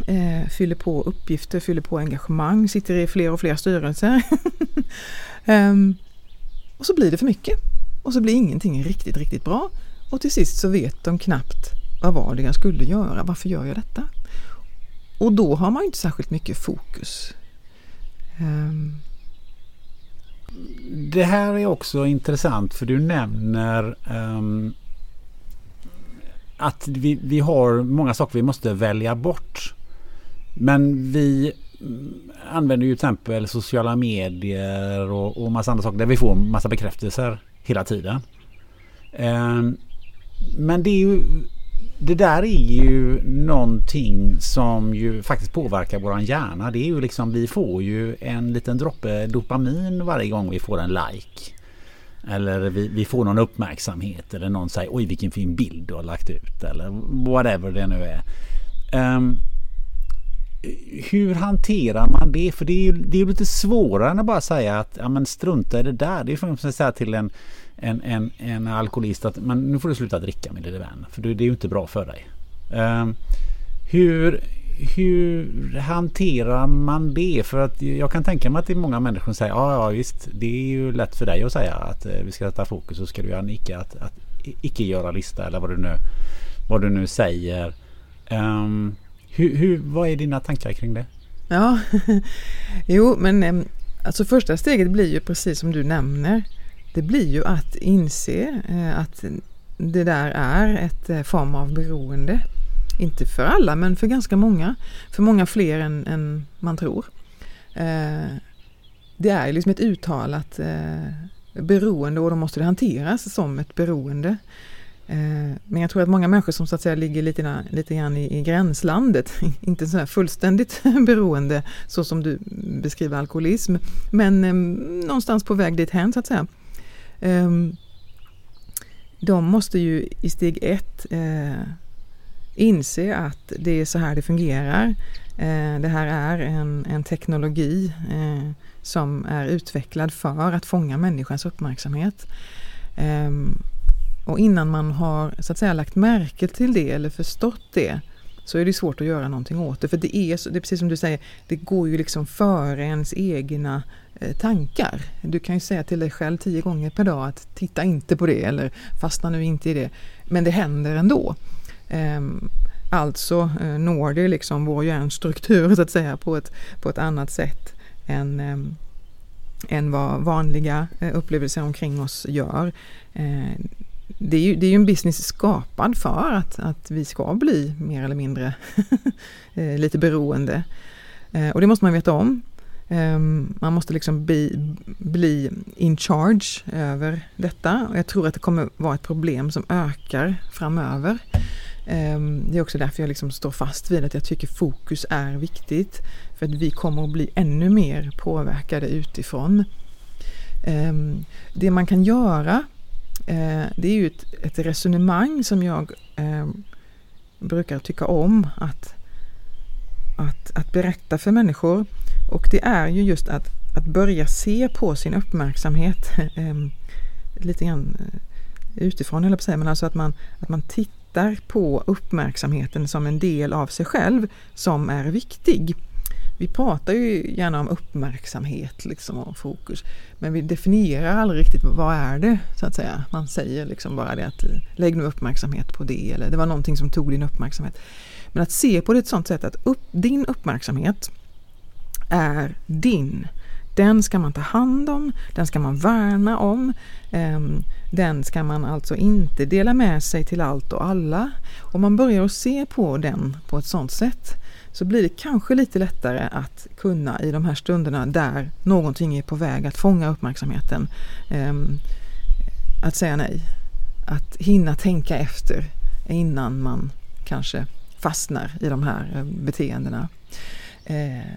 S1: Eh, fyller på uppgifter, fyller på engagemang, sitter i fler och fler styrelser. Ehm, och så blir det för mycket. Och så blir ingenting riktigt, riktigt bra. Och till sist så vet de knappt vad var det jag skulle göra? Varför gör jag detta? Och då har man inte särskilt mycket fokus. Um.
S2: Det här är också intressant för du nämner um, att vi, vi har många saker vi måste välja bort. Men vi mm, använder ju till exempel sociala medier och, och massa andra saker där vi får massa bekräftelser hela tiden. Um, men det är ju det där är ju någonting som ju faktiskt påverkar våran hjärna. Det är ju liksom vi får ju en liten droppe dopamin varje gång vi får en like. Eller vi, vi får någon uppmärksamhet eller någon säger oj vilken fin bild du har lagt ut eller whatever det nu är. Um, hur hanterar man det? För det är ju det är lite svårare än att bara säga att ja, men strunta i det där. Det är som att säga till en, en, en, en alkoholist att men nu får du sluta dricka min lille vän. För det är ju inte bra för dig. Um, hur, hur hanterar man det? För att jag kan tänka mig att det är många människor som säger ja, ja visst, det är ju lätt för dig att säga att eh, vi ska sätta fokus och ska du göra en icke, att, att icke göra lista eller vad du nu, vad du nu säger. Um, hur, hur, vad är dina tankar kring det?
S1: Ja, jo men ehm, alltså första steget blir ju precis som du nämner. Det blir ju att inse eh, att det där är ett eh, form av beroende. Inte för alla men för ganska många. För många fler än, än man tror. Eh, det är liksom ett uttalat beroende och då måste det hanteras som ett beroende. Men jag tror att många människor som så att säga ligger lite, lite grann i, i gränslandet, inte så här fullständigt beroende så som du beskriver alkoholism, men eh, någonstans på väg dit hän så att säga. Ehm, de måste ju i steg ett eh, inse att det är så här det fungerar. Eh, det här är en, en teknologi eh, som är utvecklad för att fånga människans uppmärksamhet. Ehm, och innan man har så att säga lagt märke till det eller förstått det så är det svårt att göra någonting åt det. För det är, det är precis som du säger, det går ju liksom före ens egna Eh, tankar. Du kan ju säga till dig själv tio gånger per dag att titta inte på det eller fastna nu inte i det. Men det händer ändå. Ehm, alltså eh, når det liksom vår hjärnstruktur så att säga på ett, på ett annat sätt än, ehm, än vad vanliga eh, upplevelser omkring oss gör det är ju det är en business skapad för att, att vi ska bli mer eller mindre lite beroende. Och det måste man veta om. Ehm, man måste liksom bli, bli in charge över detta och jag tror att det kommer vara ett problem som ökar framöver. Ehm, det är också därför jag liksom står fast vid att jag tycker fokus är viktigt. För att vi kommer att bli ännu mer påverkade utifrån. Ehm, det man kan göra eh, det är ju ett, ett resonemang som jag brukar tycka om att, att, att berätta för människor. Och det är ju just att, att börja se på sin uppmärksamhet eh, lite grann eh, utifrån, eller på säga, men alltså att man, att man tittar på uppmärksamheten som en del av sig själv som är viktig. Vi pratar ju gärna om uppmärksamhet liksom och fokus. Men vi definierar aldrig riktigt vad är det så att säga. Man säger liksom bara det att eh, lägg nu uppmärksamhet på det eller det var någonting som tog din uppmärksamhet. Men att se på det ett sådant sätt att upp, din uppmärksamhet är din. Den ska man ta hand om, den ska man värna om. Ehm, den ska man alltså inte dela med sig till allt och alla. Om man börjar att se på den på ett sådant sätt så blir det kanske lite lättare att kunna i de här stunderna där någonting är på väg att fånga uppmärksamheten, ehm, att säga nej. Att hinna tänka efter innan man kanske fastnar i de här eh, beteendena. Eh,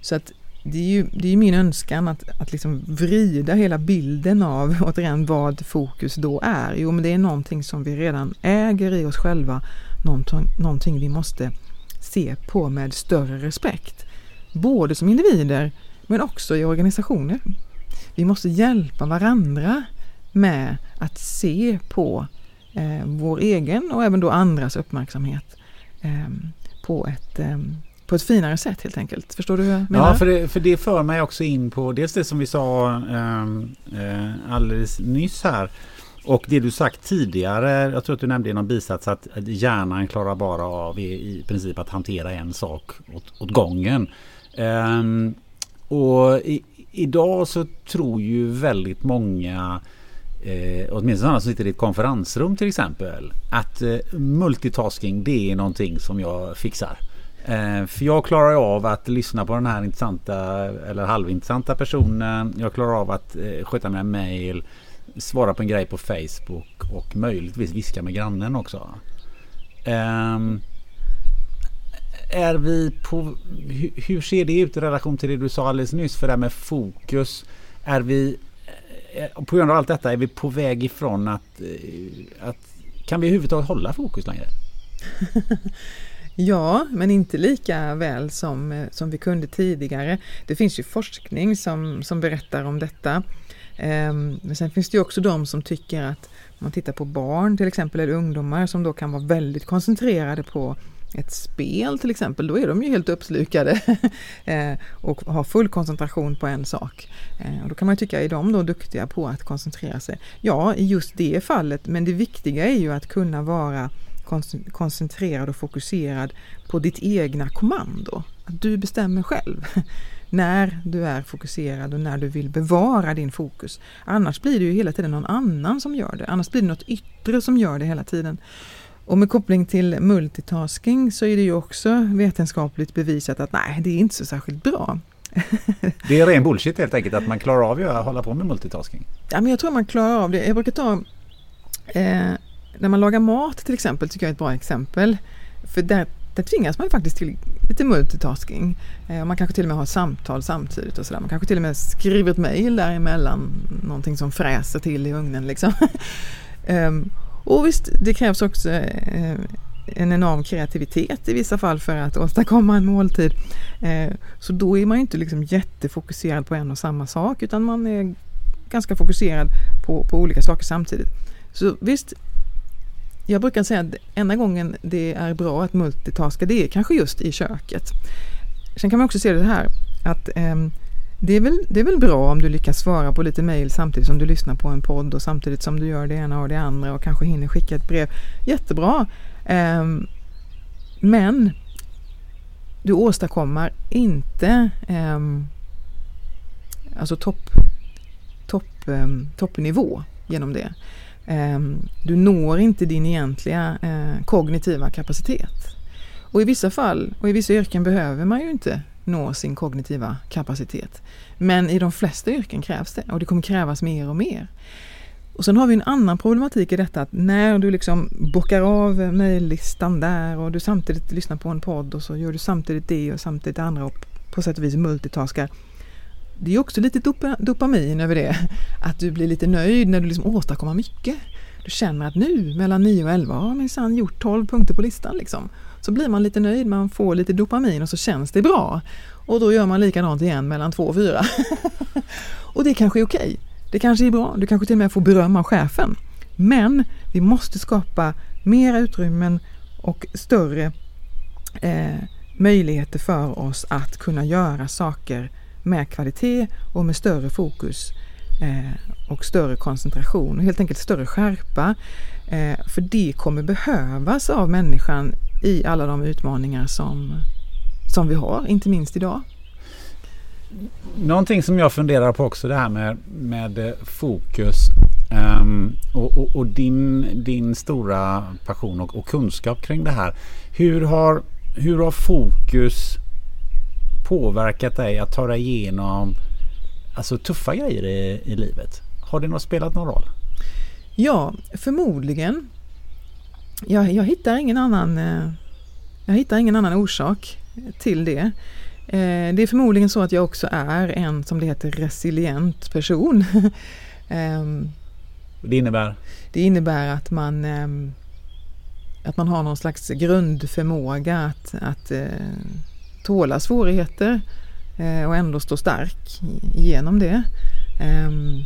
S1: så att det är ju det är min önskan att, att liksom vrida hela bilden av återigen vad fokus då är. Jo, men det är någonting som vi redan äger i oss själva, någonting, någonting vi måste se på med större respekt. Både som individer men också i organisationer. Vi måste hjälpa varandra med att se på eh, vår egen och även då andras uppmärksamhet eh, på, ett, eh, på ett finare sätt helt enkelt. Förstår du hur jag menar?
S2: Ja, för det, för det för mig också in på dels det som vi sa ehm, eh, alldeles nyss här och det du sagt tidigare, jag tror att du nämnde i någon bisats att hjärnan klarar bara av i, i princip att hantera en sak åt, åt gången. Um, och i, idag så tror ju väldigt många Eh, åtminstone sådana som sitter i ett konferensrum till exempel. Att eh, multitasking det är någonting som jag fixar. Eh, för jag klarar av att lyssna på den här intressanta eller halvintressanta personen. Jag klarar av att eh, sköta mina mail, svara på en grej på Facebook och möjligtvis viska med grannen också. Um, är vi på... Hur, ser det ut i relation till det du sa alldeles nyss för det här med fokus? Är vi... Eh, på grund av allt detta är vi på väg ifrån att... att kan vi överhuvudtaget hålla fokus längre?
S1: Ja, men inte lika väl som, eh, som vi kunde tidigare. Det finns ju forskning som, som berättar om detta. Ehm, men sen finns det ju också de som tycker att om man tittar på barn till exempel eller ungdomar som då kan vara väldigt koncentrerade på ett spel till exempel, då är de ju helt uppslukade eh, och har full koncentration på en sak. Eh, och då kan man tycka, är de då duktiga på att koncentrera sig? Ja, i just det fallet, men det viktiga är ju att kunna vara koncentrerad och fokuserad på ditt egna kommando. Att du bestämmer själv när du är fokuserad och när du vill bevara din fokus. Annars blir det ju hela tiden någon annan som gör det. Annars blir det något yttre som gör det hela tiden. Och med koppling till multitasking så är det ju också vetenskapligt bevisat att nej, det är inte så särskilt bra.
S2: det är ren bullshit helt enkelt att man klarar av att hålla på med multitasking.
S1: Ja, men jag tror man klarar av det. Jag brukar ta eh, när man lagar mat till exempel tycker jag är ett bra exempel. För där, där tvingas man ju faktiskt till lite multitasking. Eh, man kanske till och med har samtal samtidigt och sådär. Man kanske till och med skriver ett mejl däremellan. Någonting som fräser till i ugnen liksom. um, och visst, det krävs också eh, en enorm kreativitet i vissa fall för att åstadkomma en måltid. Eh, så då är man ju inte liksom jättefokuserad på en och samma sak utan man är ganska fokuserad på, på olika saker samtidigt. Så visst, jag brukar säga att enda gången det är bra att multitaska det är kanske just i köket. Sen kan man också se det här att eh, det, är väl, det är väl bra om du lyckas svara på lite mejl samtidigt som du lyssnar på en podd och samtidigt som du gör det ena och det andra och kanske hinner skicka ett brev. Jättebra! Eh, men du åstadkommer inte eh, alltså topp, topp, eh, toppnivå genom det. Ehm, du når inte din egentliga eh, kognitiva kapacitet. Och i vissa fall och i vissa yrken behöver man ju inte nå sin kognitiva kapacitet. Men i de flesta yrken krävs det och det kommer krävas mer och mer. Och sen har vi en annan problematik i detta att när du liksom bockar av mejllistan där och du samtidigt lyssnar på en podd och så gör du samtidigt det och samtidigt det andra och på sätt och vis multitaskar det är också lite dopamin över det. Att du blir lite nöjd när du liksom åstadkommer mycket. Du känner att nu mellan 9 och 11 har minsann gjort 12 punkter på listan. Liksom. Så blir man lite nöjd, man får lite dopamin och så känns det bra. Och då gör man likadant igen mellan 2 och 4. och det kanske är okej. Okay. Det kanske är bra, du kanske till och med får beröm av chefen. Men vi måste skapa mera utrymmen och större eh, möjligheter för oss att kunna göra saker med kvalitet och med större fokus eh, och större koncentration och helt enkelt större skärpa. Eh, för det kommer behövas av människan i alla de utmaningar som, som vi har, inte minst idag.
S2: Någonting som jag funderar på också det här med, med eh, fokus um, och, och, och, din, din stora passion och, och kunskap kring det här. Hur har, hur har fokus påverkat dig att ta dig igenom alltså, tuffa grejer i, i livet? Har det något spelat någon roll?
S1: Ja, förmodligen. Jag, jag hittar ingen annan eh, jag hittar ingen annan orsak till det. Eh, det är förmodligen så att jag också är en, som det heter, resilient person.
S2: Ehm, det innebär?
S1: Det innebär att man, ehm, att man har någon slags grundförmåga att, att eh, tåla svårigheter eh, och ändå stå stark genom det. Ehm,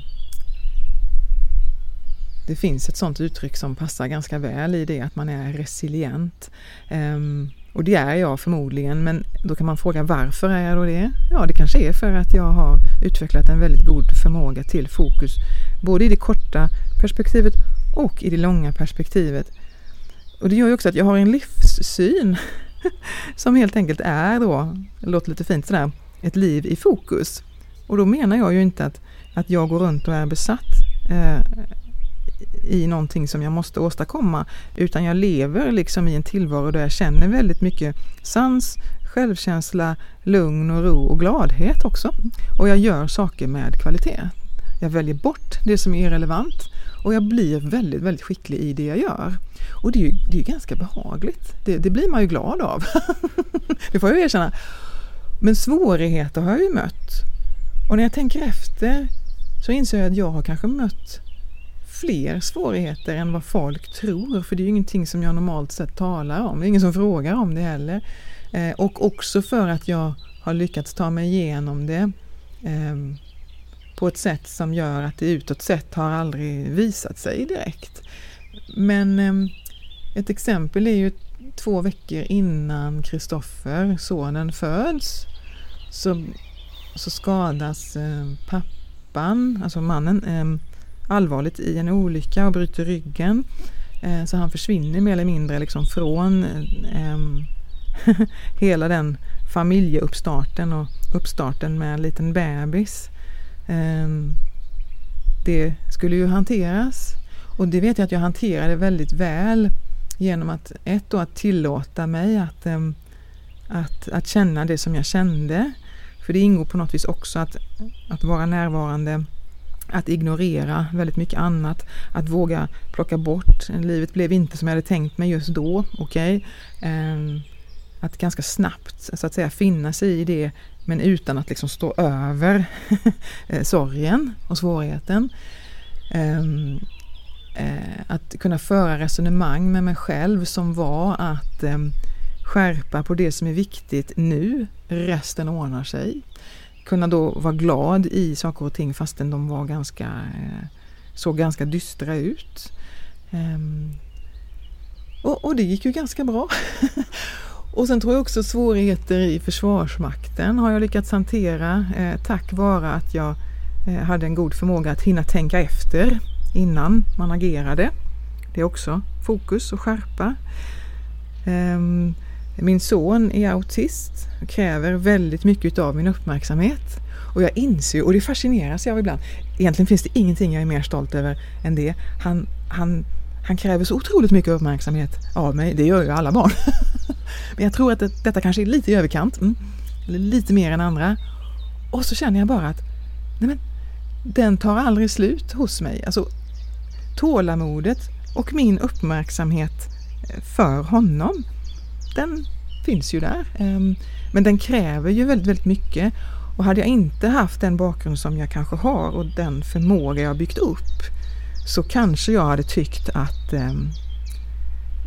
S1: det finns ett sådant uttryck som passar ganska väl i det att man är resilient. Ehm, och det är jag förmodligen, men då kan man fråga varför är jag då det? Ja, det kanske är för att jag har utvecklat en väldigt god förmåga till fokus, både i det korta perspektivet och i det långa perspektivet. Och det gör ju också att jag har en livssyn som helt enkelt är då, det låter lite fint sådär, ett liv i fokus. Och då menar jag ju inte att, att jag går runt och är besatt. Eh, i någonting som jag måste åstadkomma utan jag lever liksom i en tillvaro där jag känner väldigt mycket sans, självkänsla, lugn och ro och gladhet också. Och jag gör saker med kvalitet. Jag väljer bort det som är irrelevant och jag blir väldigt, väldigt skicklig i det jag gör. Och det är ju det är ganska behagligt. Det, det blir man ju glad av. det får jag erkänna. Men svårigheter har jag ju mött. Och när jag tänker efter så inser jag att jag har kanske mött fler svårigheter än vad folk tror. För det är ju ingenting som jag normalt sett talar om. Det är ingen som frågar om det heller. Eh, och också för att jag har lyckats ta mig igenom det eh, på ett sätt som gör att det utåt sett har aldrig visat sig direkt. Men ehm, ett exempel är ju två veckor innan Kristoffer, sonen, föds så, så skadas ehm, pappan, alltså mannen, ehm, allvarligt i en olycka och bryter ryggen. Eh, så han försvinner mer eller mindre liksom från hela den familjeuppstarten och uppstarten med en liten bebis. Ehm, det skulle ju hanteras och det vet jag att jag hanterade väldigt väl genom att ett då att tillåta mig att, ehm, att, att känna det som jag kände. För det ingår på något vis också att, att vara närvarande, att ignorera väldigt mycket annat, att våga plocka bort. Livet blev inte som jag hade tänkt mig just då, okej. Okay? att ganska snabbt så att säga finna sig i det men utan att liksom stå över eh, sorgen och svårigheten. Ehm, eh, att kunna föra resonemang med mig själv som var att ehm, skärpa på det som är viktigt nu, resten ordnar sig. Kunna då vara glad i saker och ting fastän de var ganska, eh, såg ganska dystra ut. Ehm, och, och det gick ju ganska bra. Och sen tror jag också svårigheter i Försvarsmakten har jag lyckats hantera eh, tack vare att jag eh, hade en god förmåga att hinna tänka efter innan man agerade. Det är också fokus och skärpa. Eh, min son är autist och kräver väldigt mycket av min uppmärksamhet. Och jag inser, och det fascineras jag av ibland, egentligen finns det ingenting jag är mer stolt över än det. Han, han han kräver så otroligt mycket uppmärksamhet av mig. Det gör ju alla barn. Men jag tror att det, detta kanske är lite i överkant. Mm. Eller lite mer än andra. Och så känner jag bara att nej men, den tar aldrig slut hos mig. Alltså tålamodet och min uppmärksamhet eh, för honom, den finns ju där. Ehm, men den kräver ju väldigt, väldigt mycket. Och hade jag inte haft den bakgrund som jag kanske har och den förmåga jag byggt upp så kanske jag hade tyckt att eh,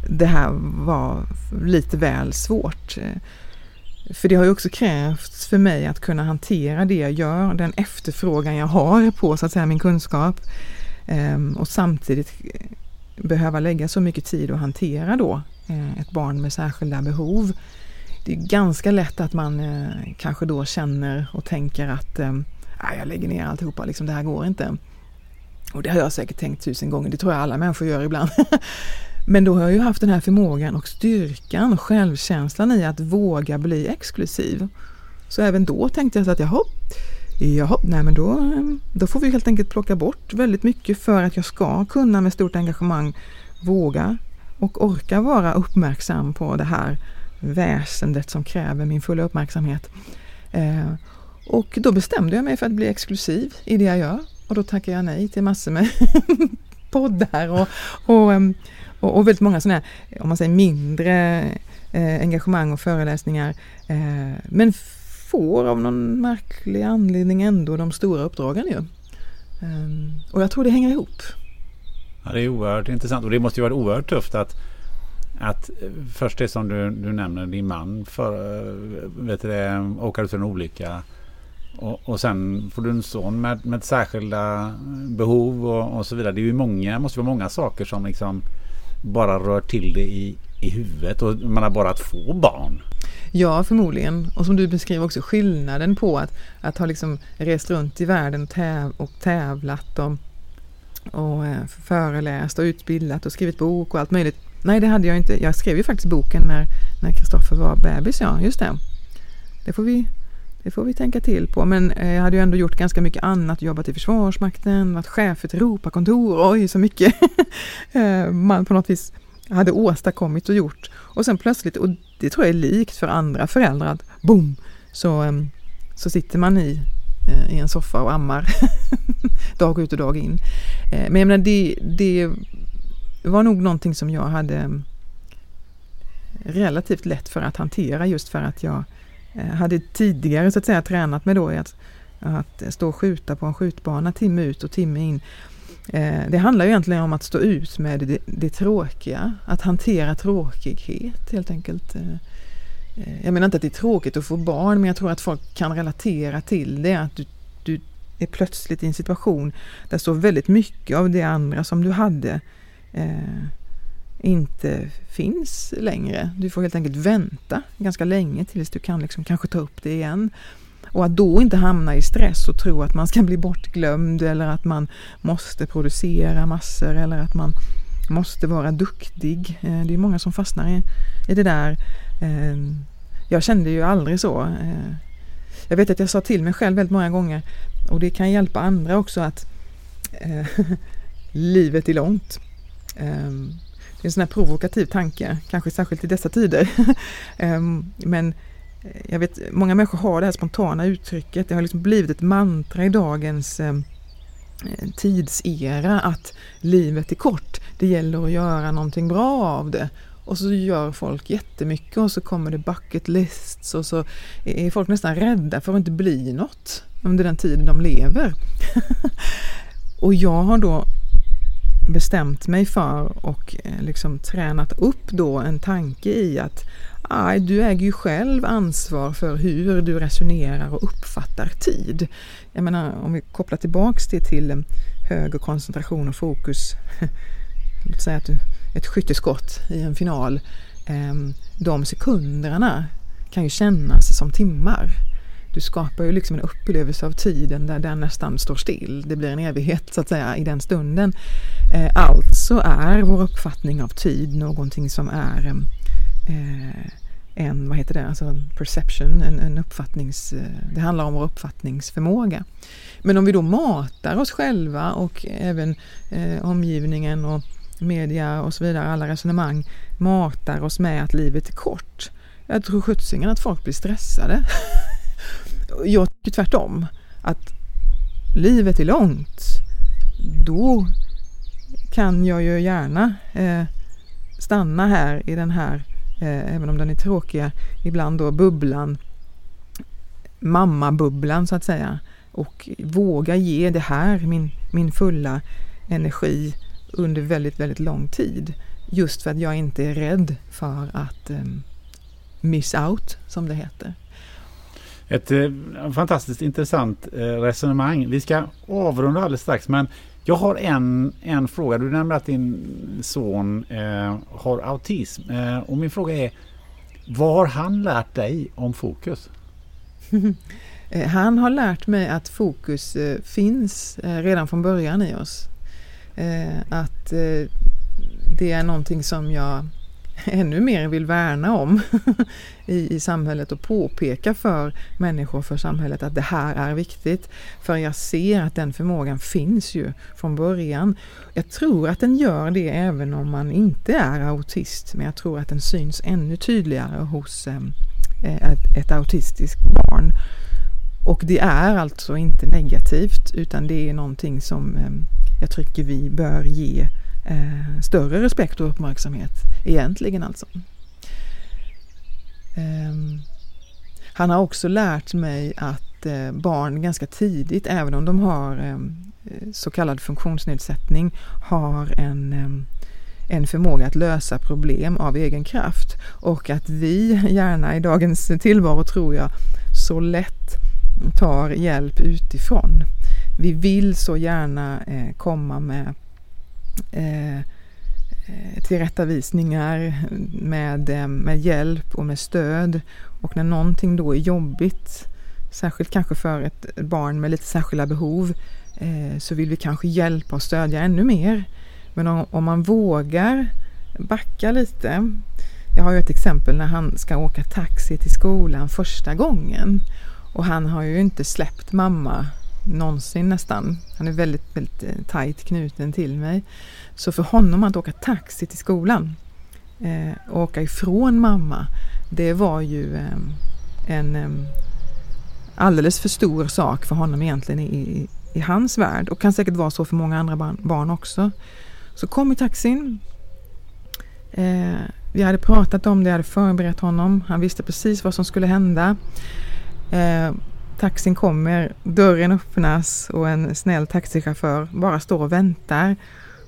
S1: det här var lite väl svårt. Eh, för det har ju också krävts för mig att kunna hantera det jag gör, den efterfrågan jag har på så att säga min kunskap eh, och samtidigt eh, behöva lägga så mycket tid att hantera då eh, ett barn med särskilda behov. Det är ganska lätt att man eh, kanske då känner och tänker att eh, jag lägger ner alltihopa, liksom, det här går inte. Och det har jag säkert tänkt tusen gånger, det tror jag alla människor gör ibland. Men då har jag ju haft den här förmågan och styrkan och självkänslan i att våga bli exklusiv. Så även då tänkte jag så att jaha, jaha nej men då, då får vi helt enkelt plocka bort väldigt mycket för att jag ska kunna med stort engagemang våga och orka vara uppmärksam på det här väsendet som kräver min fulla uppmärksamhet. Eh, och då bestämde jag mig för att bli exklusiv i det jag gör och då tackar jag nej till massor med poddar och, och, ehm, och, och väldigt många sådana här, om man säger mindre eh, engagemang och föreläsningar. Eh, men får av någon märklig anledning ändå de stora uppdragen ju. Eh, och jag tror det hänger ihop.
S2: Ja, det är oerhört intressant och det måste ju vara oerhört tufft att att eh, först det som du, du nämner, din man för, eh, vet du, eh, åka ut för en olycka och, och sen får du en son med, med särskilda behov och, och, så vidare. Det är ju många, måste vara många saker som liksom bara rör till det i, i huvudet och man har bara två barn.
S1: Ja, förmodligen. Och som du beskriver också skillnaden på att, att ha liksom rest runt i världen och, täv och tävlat och, och eh, föreläst och utbildat och skrivit bok och allt möjligt. Nej, det hade jag inte. Jag skrev ju faktiskt boken när Kristoffer var bebis, ja, just det. Det får vi det får vi tänka till på. Men eh, jag hade ju ändå gjort ganska mycket annat, jobbat i Försvarsmakten, varit chef för ett Europakontor, oj så mycket eh, man på något vis hade åstadkommit och gjort. Och sen plötsligt, och det tror jag är likt för andra föräldrar, att boom, så, ehm, så sitter man i, eh, i en soffa och ammar dag ut och dag in. Men jag menar, det, det var nog någonting som jag hade ehm, relativt lätt för att hantera just för att jag Eh, hade tidigare så att säga tränat mig då i att, att stå och skjuta på en skjutbana timme ut och timme in. Eh, det handlar ju egentligen om att stå ut med det, det tråkiga, att hantera tråkighet helt enkelt. Eh, jag menar inte att det är tråkigt att få barn men jag tror att folk kan relatera till det, att du, du är plötsligt i en situation där så väldigt mycket av det andra som du hade eh, inte finns längre. Du får helt enkelt vänta ganska länge tills du kan liksom kanske ta upp det igen. Och att då inte hamna i stress och tro att man ska bli bortglömd eller att man måste producera massor eller att man måste vara duktig. Eh, det är många som fastnar i, i det där. Eh, jag kände ju aldrig så. Eh, jag vet att jag sa till mig själv väldigt många gånger och det kan hjälpa andra också att livet är långt. Det är en sån här provokativ tanke, kanske särskilt i dessa tider. Ehm, men eh, jag vet, många människor har det här spontana uttrycket. Det har liksom blivit ett mantra i dagens ehm, eh, tidsera att livet är kort. Det gäller att göra någonting bra av det. Och så gör folk jättemycket och så kommer det bucket lists och så är folk nästan rädda för att inte bli något under den tid de lever. och jag har då bestämt mig för och eh, liksom tränat upp då en tanke i att aj, du äger ju själv ansvar för hur du resonerar och uppfattar tid. Jag menar om vi kopplar tillbaks det till eh, hög och koncentration och fokus. Låt säga att ett skytteskott i en final. Ehm, de sekunderna kan ju kännas som timmar. Du skapar ju liksom en upplevelse av tiden där den nästan står still. Det blir en evighet så att säga i den stunden. Eh, alltså är vår uppfattning av tid någonting som är eh, eh en, vad heter det, alltså perception, en, en uppfattnings... Eh, det handlar om vår uppfattningsförmåga. Men om vi då matar oss själva och även eh, omgivningen och media och så vidare, alla resonemang matar oss med att livet är kort. Jag tror sjuttsingen att folk blir stressade. Jag tycker tvärtom. Att livet är långt. Då kan jag ju gärna eh, stanna här i den här, eh, även om den är tråkiga, ibland då bubblan, mammabubblan så att säga och våga ge det här min, min fulla energi under väldigt, väldigt lång tid. Just för att jag inte är rädd för att eh, miss out, som det heter.
S2: Ett eh, fantastiskt intressant eh, resonemang. Vi ska avrunda alldeles strax men jag har en, en fråga. Du nämnde att din son eh, har autism eh, och min fråga är vad har han lärt dig om fokus?
S1: Eh, han har lärt mig att fokus eh, finns eh, redan från början i oss. Eh, att det är någonting som jag ännu mer vill värna om i, i samhället och påpeka för människor, för samhället att det här är viktigt. För jag ser att den förmågan finns ju från början. Jag tror att den gör det även om man inte är autist, men jag tror att den syns ännu tydligare hos eh, eh ett, ett autistiskt barn. Och det är alltså inte negativt utan det är någonting som eh, jag tycker vi bör ge eh, större respekt och uppmärksamhet egentligen alltså. Eh, han har också lärt mig att eh, barn ganska tidigt, även om de har ehm, så kallad funktionsnedsättning, har en ehm, en förmåga att lösa problem av egen kraft och att vi gärna i dagens tillvaro tror jag så lätt tar hjälp utifrån. Vi vill så gärna eh, komma med Eh, eh, tillrättavisningar, med, eh, med hjälp och med stöd. Och när någonting då är jobbigt, särskilt kanske för ett barn med lite särskilda behov, eh, så vill vi kanske hjälpa och stödja ännu mer. Men om, om man vågar backa lite. Jag har ju ett exempel när han ska åka taxi till skolan första gången. Och han har ju inte släppt mamma någonsin nästan. Han är väldigt, väldigt eh, tajt knuten till mig. Så för honom att åka taxi till skolan eh, och åka ifrån mamma, det var ju eh, en eh, alldeles för stor sak för honom egentligen i, i hans värld och kan säkert vara så för många andra barn, barn också. Så kom i taxin. Eh, vi hade pratat om det, jag hade förberett honom. Han visste precis vad som skulle hända. Eh, taxin kommer, dörren öppnas och en snäll taxichaufför bara står och väntar.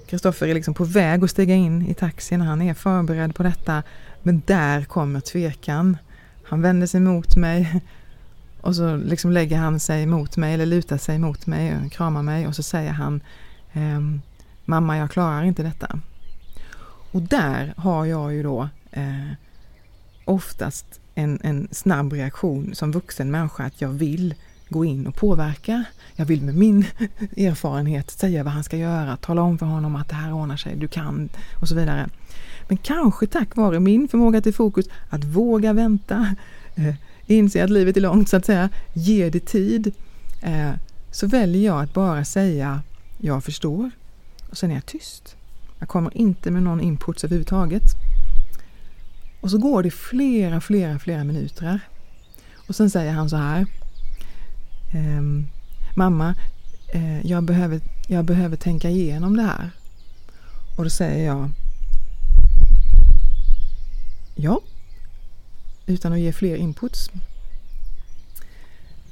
S1: Kristoffer är liksom på väg att stiga in i taxin, han är förberedd på detta. Men där kommer tvekan. Han vänder sig mot mig och så liksom lägger han sig mot mig eller lutar sig mot mig och kramar mig och så säger han ehm, Mamma, jag klarar inte detta. Och där har jag ju då eh, oftast en, en snabb reaktion som vuxen människa att jag vill gå in och påverka. Jag vill med min erfarenhet säga vad han ska göra, tala om för honom att det här ordnar sig, du kan och så vidare. Men kanske tack vare min förmåga till fokus att våga vänta, eh, inse att livet är långt så att säga, ge det tid, eh, så väljer jag att bara säga jag förstår och sen är jag tyst. Jag kommer inte med någon input överhuvudtaget. Och så går det flera, flera, flera minuter. Och sen säger han så här. Ehm, Mamma, eh, jag, behöver, jag behöver tänka igenom det här. Och då säger jag Ja, utan att ge fler inputs.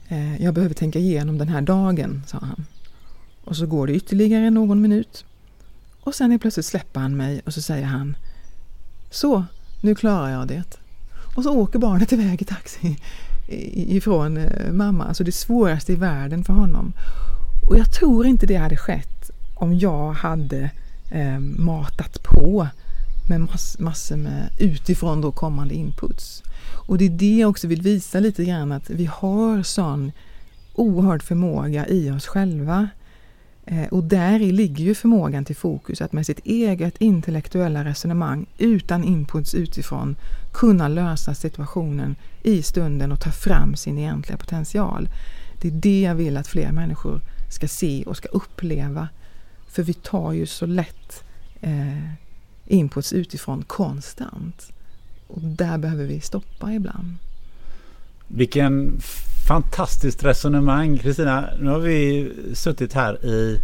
S1: Eh, jag behöver tänka igenom den här dagen, sa han. Och så går det ytterligare någon minut. Och sen är plötsligt släpper han mig och så säger han Så, nu klarar jag det. Och så åker barnet iväg i taxi ifrån eh, mamma. Alltså det svåraste i världen för honom. Och jag tror inte det hade skett om jag hade eh, matat på med mass, massor med utifrån då kommande inputs. Och det är det jag också vill visa lite grann att vi har sån oerhörd förmåga i oss själva. Eh, och där i ligger ju förmågan till fokus, att med sitt eget intellektuella resonemang utan inputs utifrån kunna lösa situationen i stunden och ta fram sin egentliga potential. Det är det jag vill att fler människor ska se och ska uppleva. För vi tar ju så lätt eh, inputs utifrån konstant. Och där behöver vi stoppa ibland.
S2: Vilken fantastiskt resonemang Kristina. Nu har vi suttit här i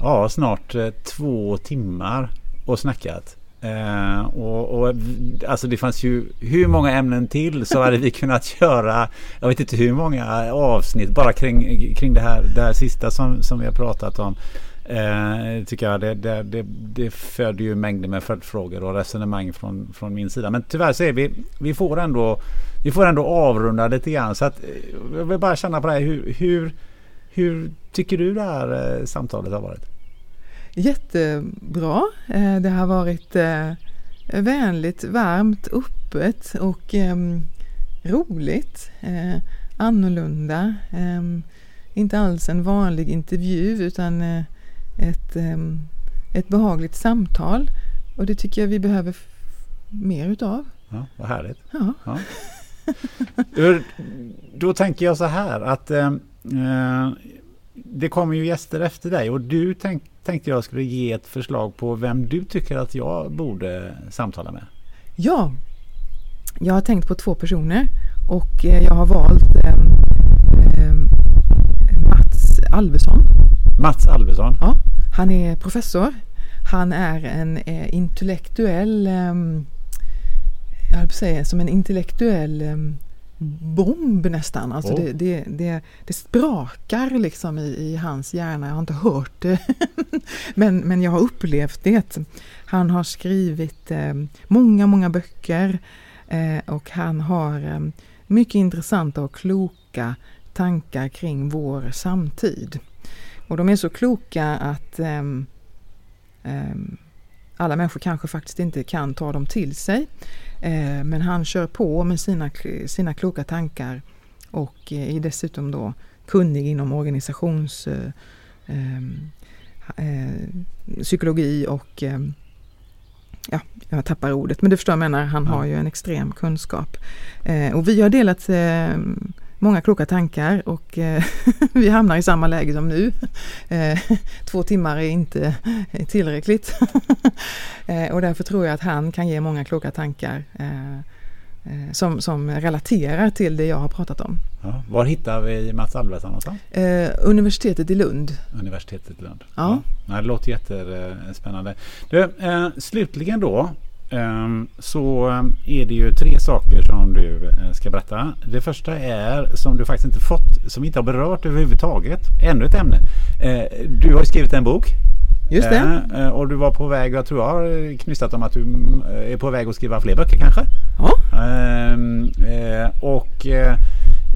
S2: ja, snart eh, två timmar och snackat. Eh, och, och, alltså det fanns ju hur många ämnen till så hade vi kunnat göra jag vet inte hur många avsnitt bara kring, kring det, här, det här sista som, som vi har pratat om. Eh, tycker jag det, det, det, det föder ju mängder med följdfrågor och resonemang från, från min sida. Men tyvärr så är vi, vi får ändå vi får ändå avrunda lite grann. Så att, eh, jag vill bara känna på här. Hur, hur, hur tycker du det här eh, samtalet har varit?
S1: Jättebra. Eh, det har varit vänligt, varmt, öppet och roligt. Annorlunda. Inte alls en vanlig intervju utan ett, ett behagligt samtal. Och det tycker jag vi behöver mer utav.
S2: Ja, vad härligt.
S1: Ja.
S2: ja. Då tänker jag så här att eh, eh, det kommer ju gäster efter dig och du tänk, tänkte jag skulle ge ett förslag på vem du tycker att jag borde samtala med.
S1: Ja, jag har tänkt på två personer och eh, jag har valt eh, eh, Mats Alvesson.
S2: Mats Alvesson?
S1: Ja, han är professor. Han är en eh, intellektuell ehm, jag säga, som en intellektuell bomb nästan. Alltså oh. det, det, det, det, sprakar liksom i, i, hans hjärna. Jag har inte hört det, men, men jag har upplevt det. Han har skrivit eh, många, många böcker eh, och han har eh, mycket intressanta och kloka tankar kring vår samtid. Och de är så kloka att alla människor kanske faktiskt inte kan ta dem till sig. Eh, men han kör på med sina, sina kloka tankar och eh, är dessutom då kunnig inom organisations ehm, eh, psykologi och ja, jag tappar ordet, men du förstår vad jag menar, han har ju en extrem kunskap. och vi har delat många kloka tankar och eh, vi hamnar i samma läge som nu. Eh, två timmar är inte tillräckligt. eh, och därför tror jag att han kan ge många kloka tankar som, som relaterar till det jag har pratat om.
S2: Ja. Var hittar vi Mats Albertsson någonstans?
S1: Eh, universitetet i Lund.
S2: Universitetet i Lund.
S1: Ja.
S2: ja. Det låter jättespännande. Du, eh, slutligen då så ehm, är det ju tre saker som du eh, ska berätta. Det första är som du faktiskt inte fått, som inte har berört överhuvudtaget. Ännu ett ämne. Eh, du har skrivit en bok.
S1: Just det.
S2: Eh, och du var på väg, jag tror jag har knystat om att du är på väg att skriva fler böcker kanske?
S1: Ja.
S2: Ehm, och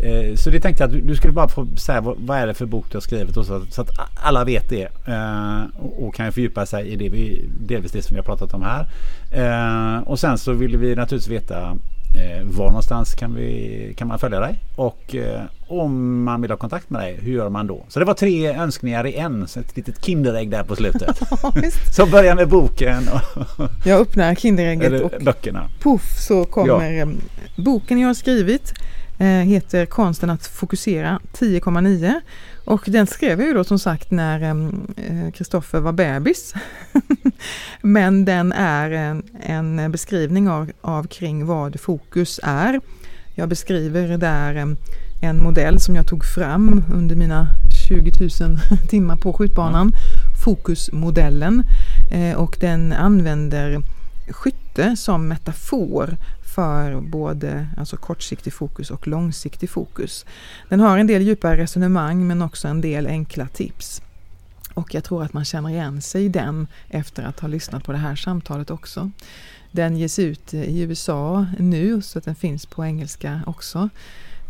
S2: Eh, så det tänkte jag att du skulle bara få säga vad, vad är det för bok du har skrivit och så, så att alla vet det. Eh, och, och, kan fördjupa sig i det vi, delvis det som vi har pratat om här. Eh, och sen så vill vi naturligtvis veta eh, var någonstans kan, vi, kan man följa dig? Och eh, om man vill ha kontakt med dig, hur gör man då? Så det var tre önskningar i en, så ett litet Kinderägg där på slutet. så börja med boken. Och
S1: jag öppnar Kinderägget och
S2: böckerna.
S1: Puff så kommer ja. boken jag har skrivit Eh, heter Konsten att fokusera 10,9 och den skrev jag ju då som sagt när Kristoffer eh, var bebis. Men den är en, en beskrivning av, av kring vad fokus är. Jag beskriver där en modell som jag tog fram under mina 20 000 timmar på skjutbanan. Fokusmodellen. Eh, och den använder skytte som metafor för både alltså kortsiktig fokus och långsiktig fokus. Den har en del djupa resonemang men också en del enkla tips. Och jag tror att man känner igen sig i den efter att ha lyssnat på det här samtalet också. Den ges ut i USA nu så att den finns på engelska också.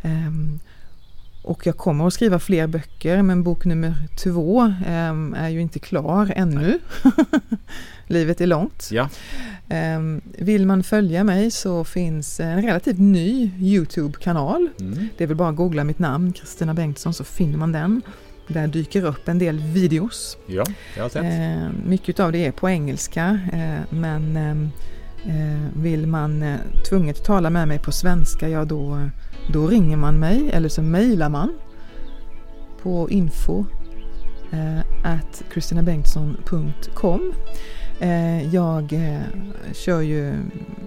S1: Um, och jag kommer att skriva fler böcker men bok nummer två um, är ju inte klar ännu. Livet är långt.
S2: Ja.
S1: Um, vill man följa mig så finns en relativt ny Youtube-kanal. Mm. Det är väl bara att googla mitt namn, Kristina Bengtsson, så finner man den. Där dyker upp en del videos.
S2: Ja, jag har sett.
S1: Uh, mycket av det är på engelska uh, men uh, vill man uh, tvunget tala med mig på svenska, ja då, då ringer man mig eller så mejlar man på info at kristinabengtsson.com Eh, jag eh, kör ju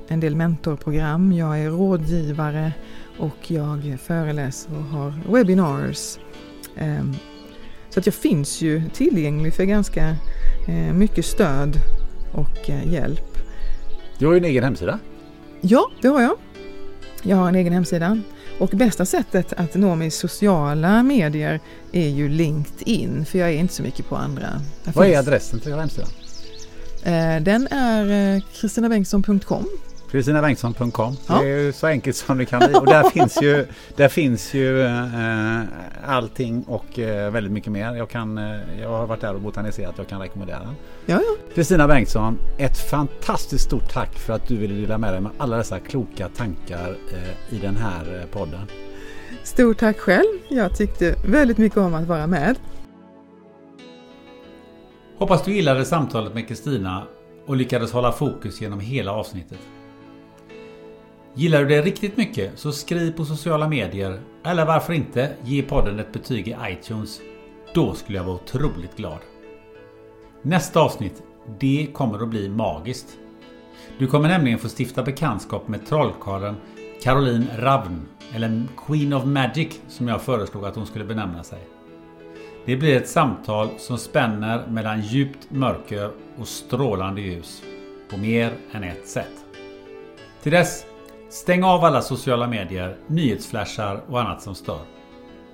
S1: en del mentorprogram, jag är rådgivare och jag föreläser och har webinars. Ehm, så att jag finns ju tillgänglig för ganska eh, mycket stöd och hjälp.
S2: Du har ju en egen hemsida.
S1: Ja, det har jag. Jag har en egen hemsida. Och bästa sättet att nå mig i sociala medier är ju LinkedIn, för jag är inte så mycket på andra.
S2: Vad är adressen till hemsidan?
S1: Eh, den är eh, kristinabengtsson.com.
S2: Kristinabengtsson.com. Ja. Det är så enkelt som det kan bli. Och där finns ju, där finns ju äh, allting och äh, väldigt mycket mer. Jag, kan, äh, jag har varit där och botaniserat. Jag kan rekommendera den.
S1: Ja, ja.
S2: Kristina Bengtsson, ett fantastiskt stort tack för att du ville dela med dig med alla dessa kloka tankar i den här podden.
S1: Stort tack själv. Jag tyckte väldigt mycket om att vara med.
S3: Hoppas du gillade samtalet med Kristina och lyckades hålla fokus genom hela avsnittet. Gillar du det riktigt mycket så skriv på sociala medier eller varför inte ge podden ett betyg i iTunes. Då skulle jag vara otroligt glad. Nästa avsnitt, det kommer att bli magiskt. Du kommer nämligen få stifta bekantskap med trollkarlen Caroline Ravn, eller Queen of Magic som jag föreslog att hon skulle benämna sig. Det blir ett samtal som spänner mellan djupt mörker och strålande ljus på mer än ett sätt. Till dess, stäng av alla sociala medier, nyhetsflashar och annat som stör.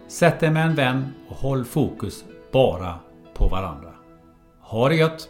S3: Sätt dig med en vän och håll fokus bara på varandra. Ha det gött!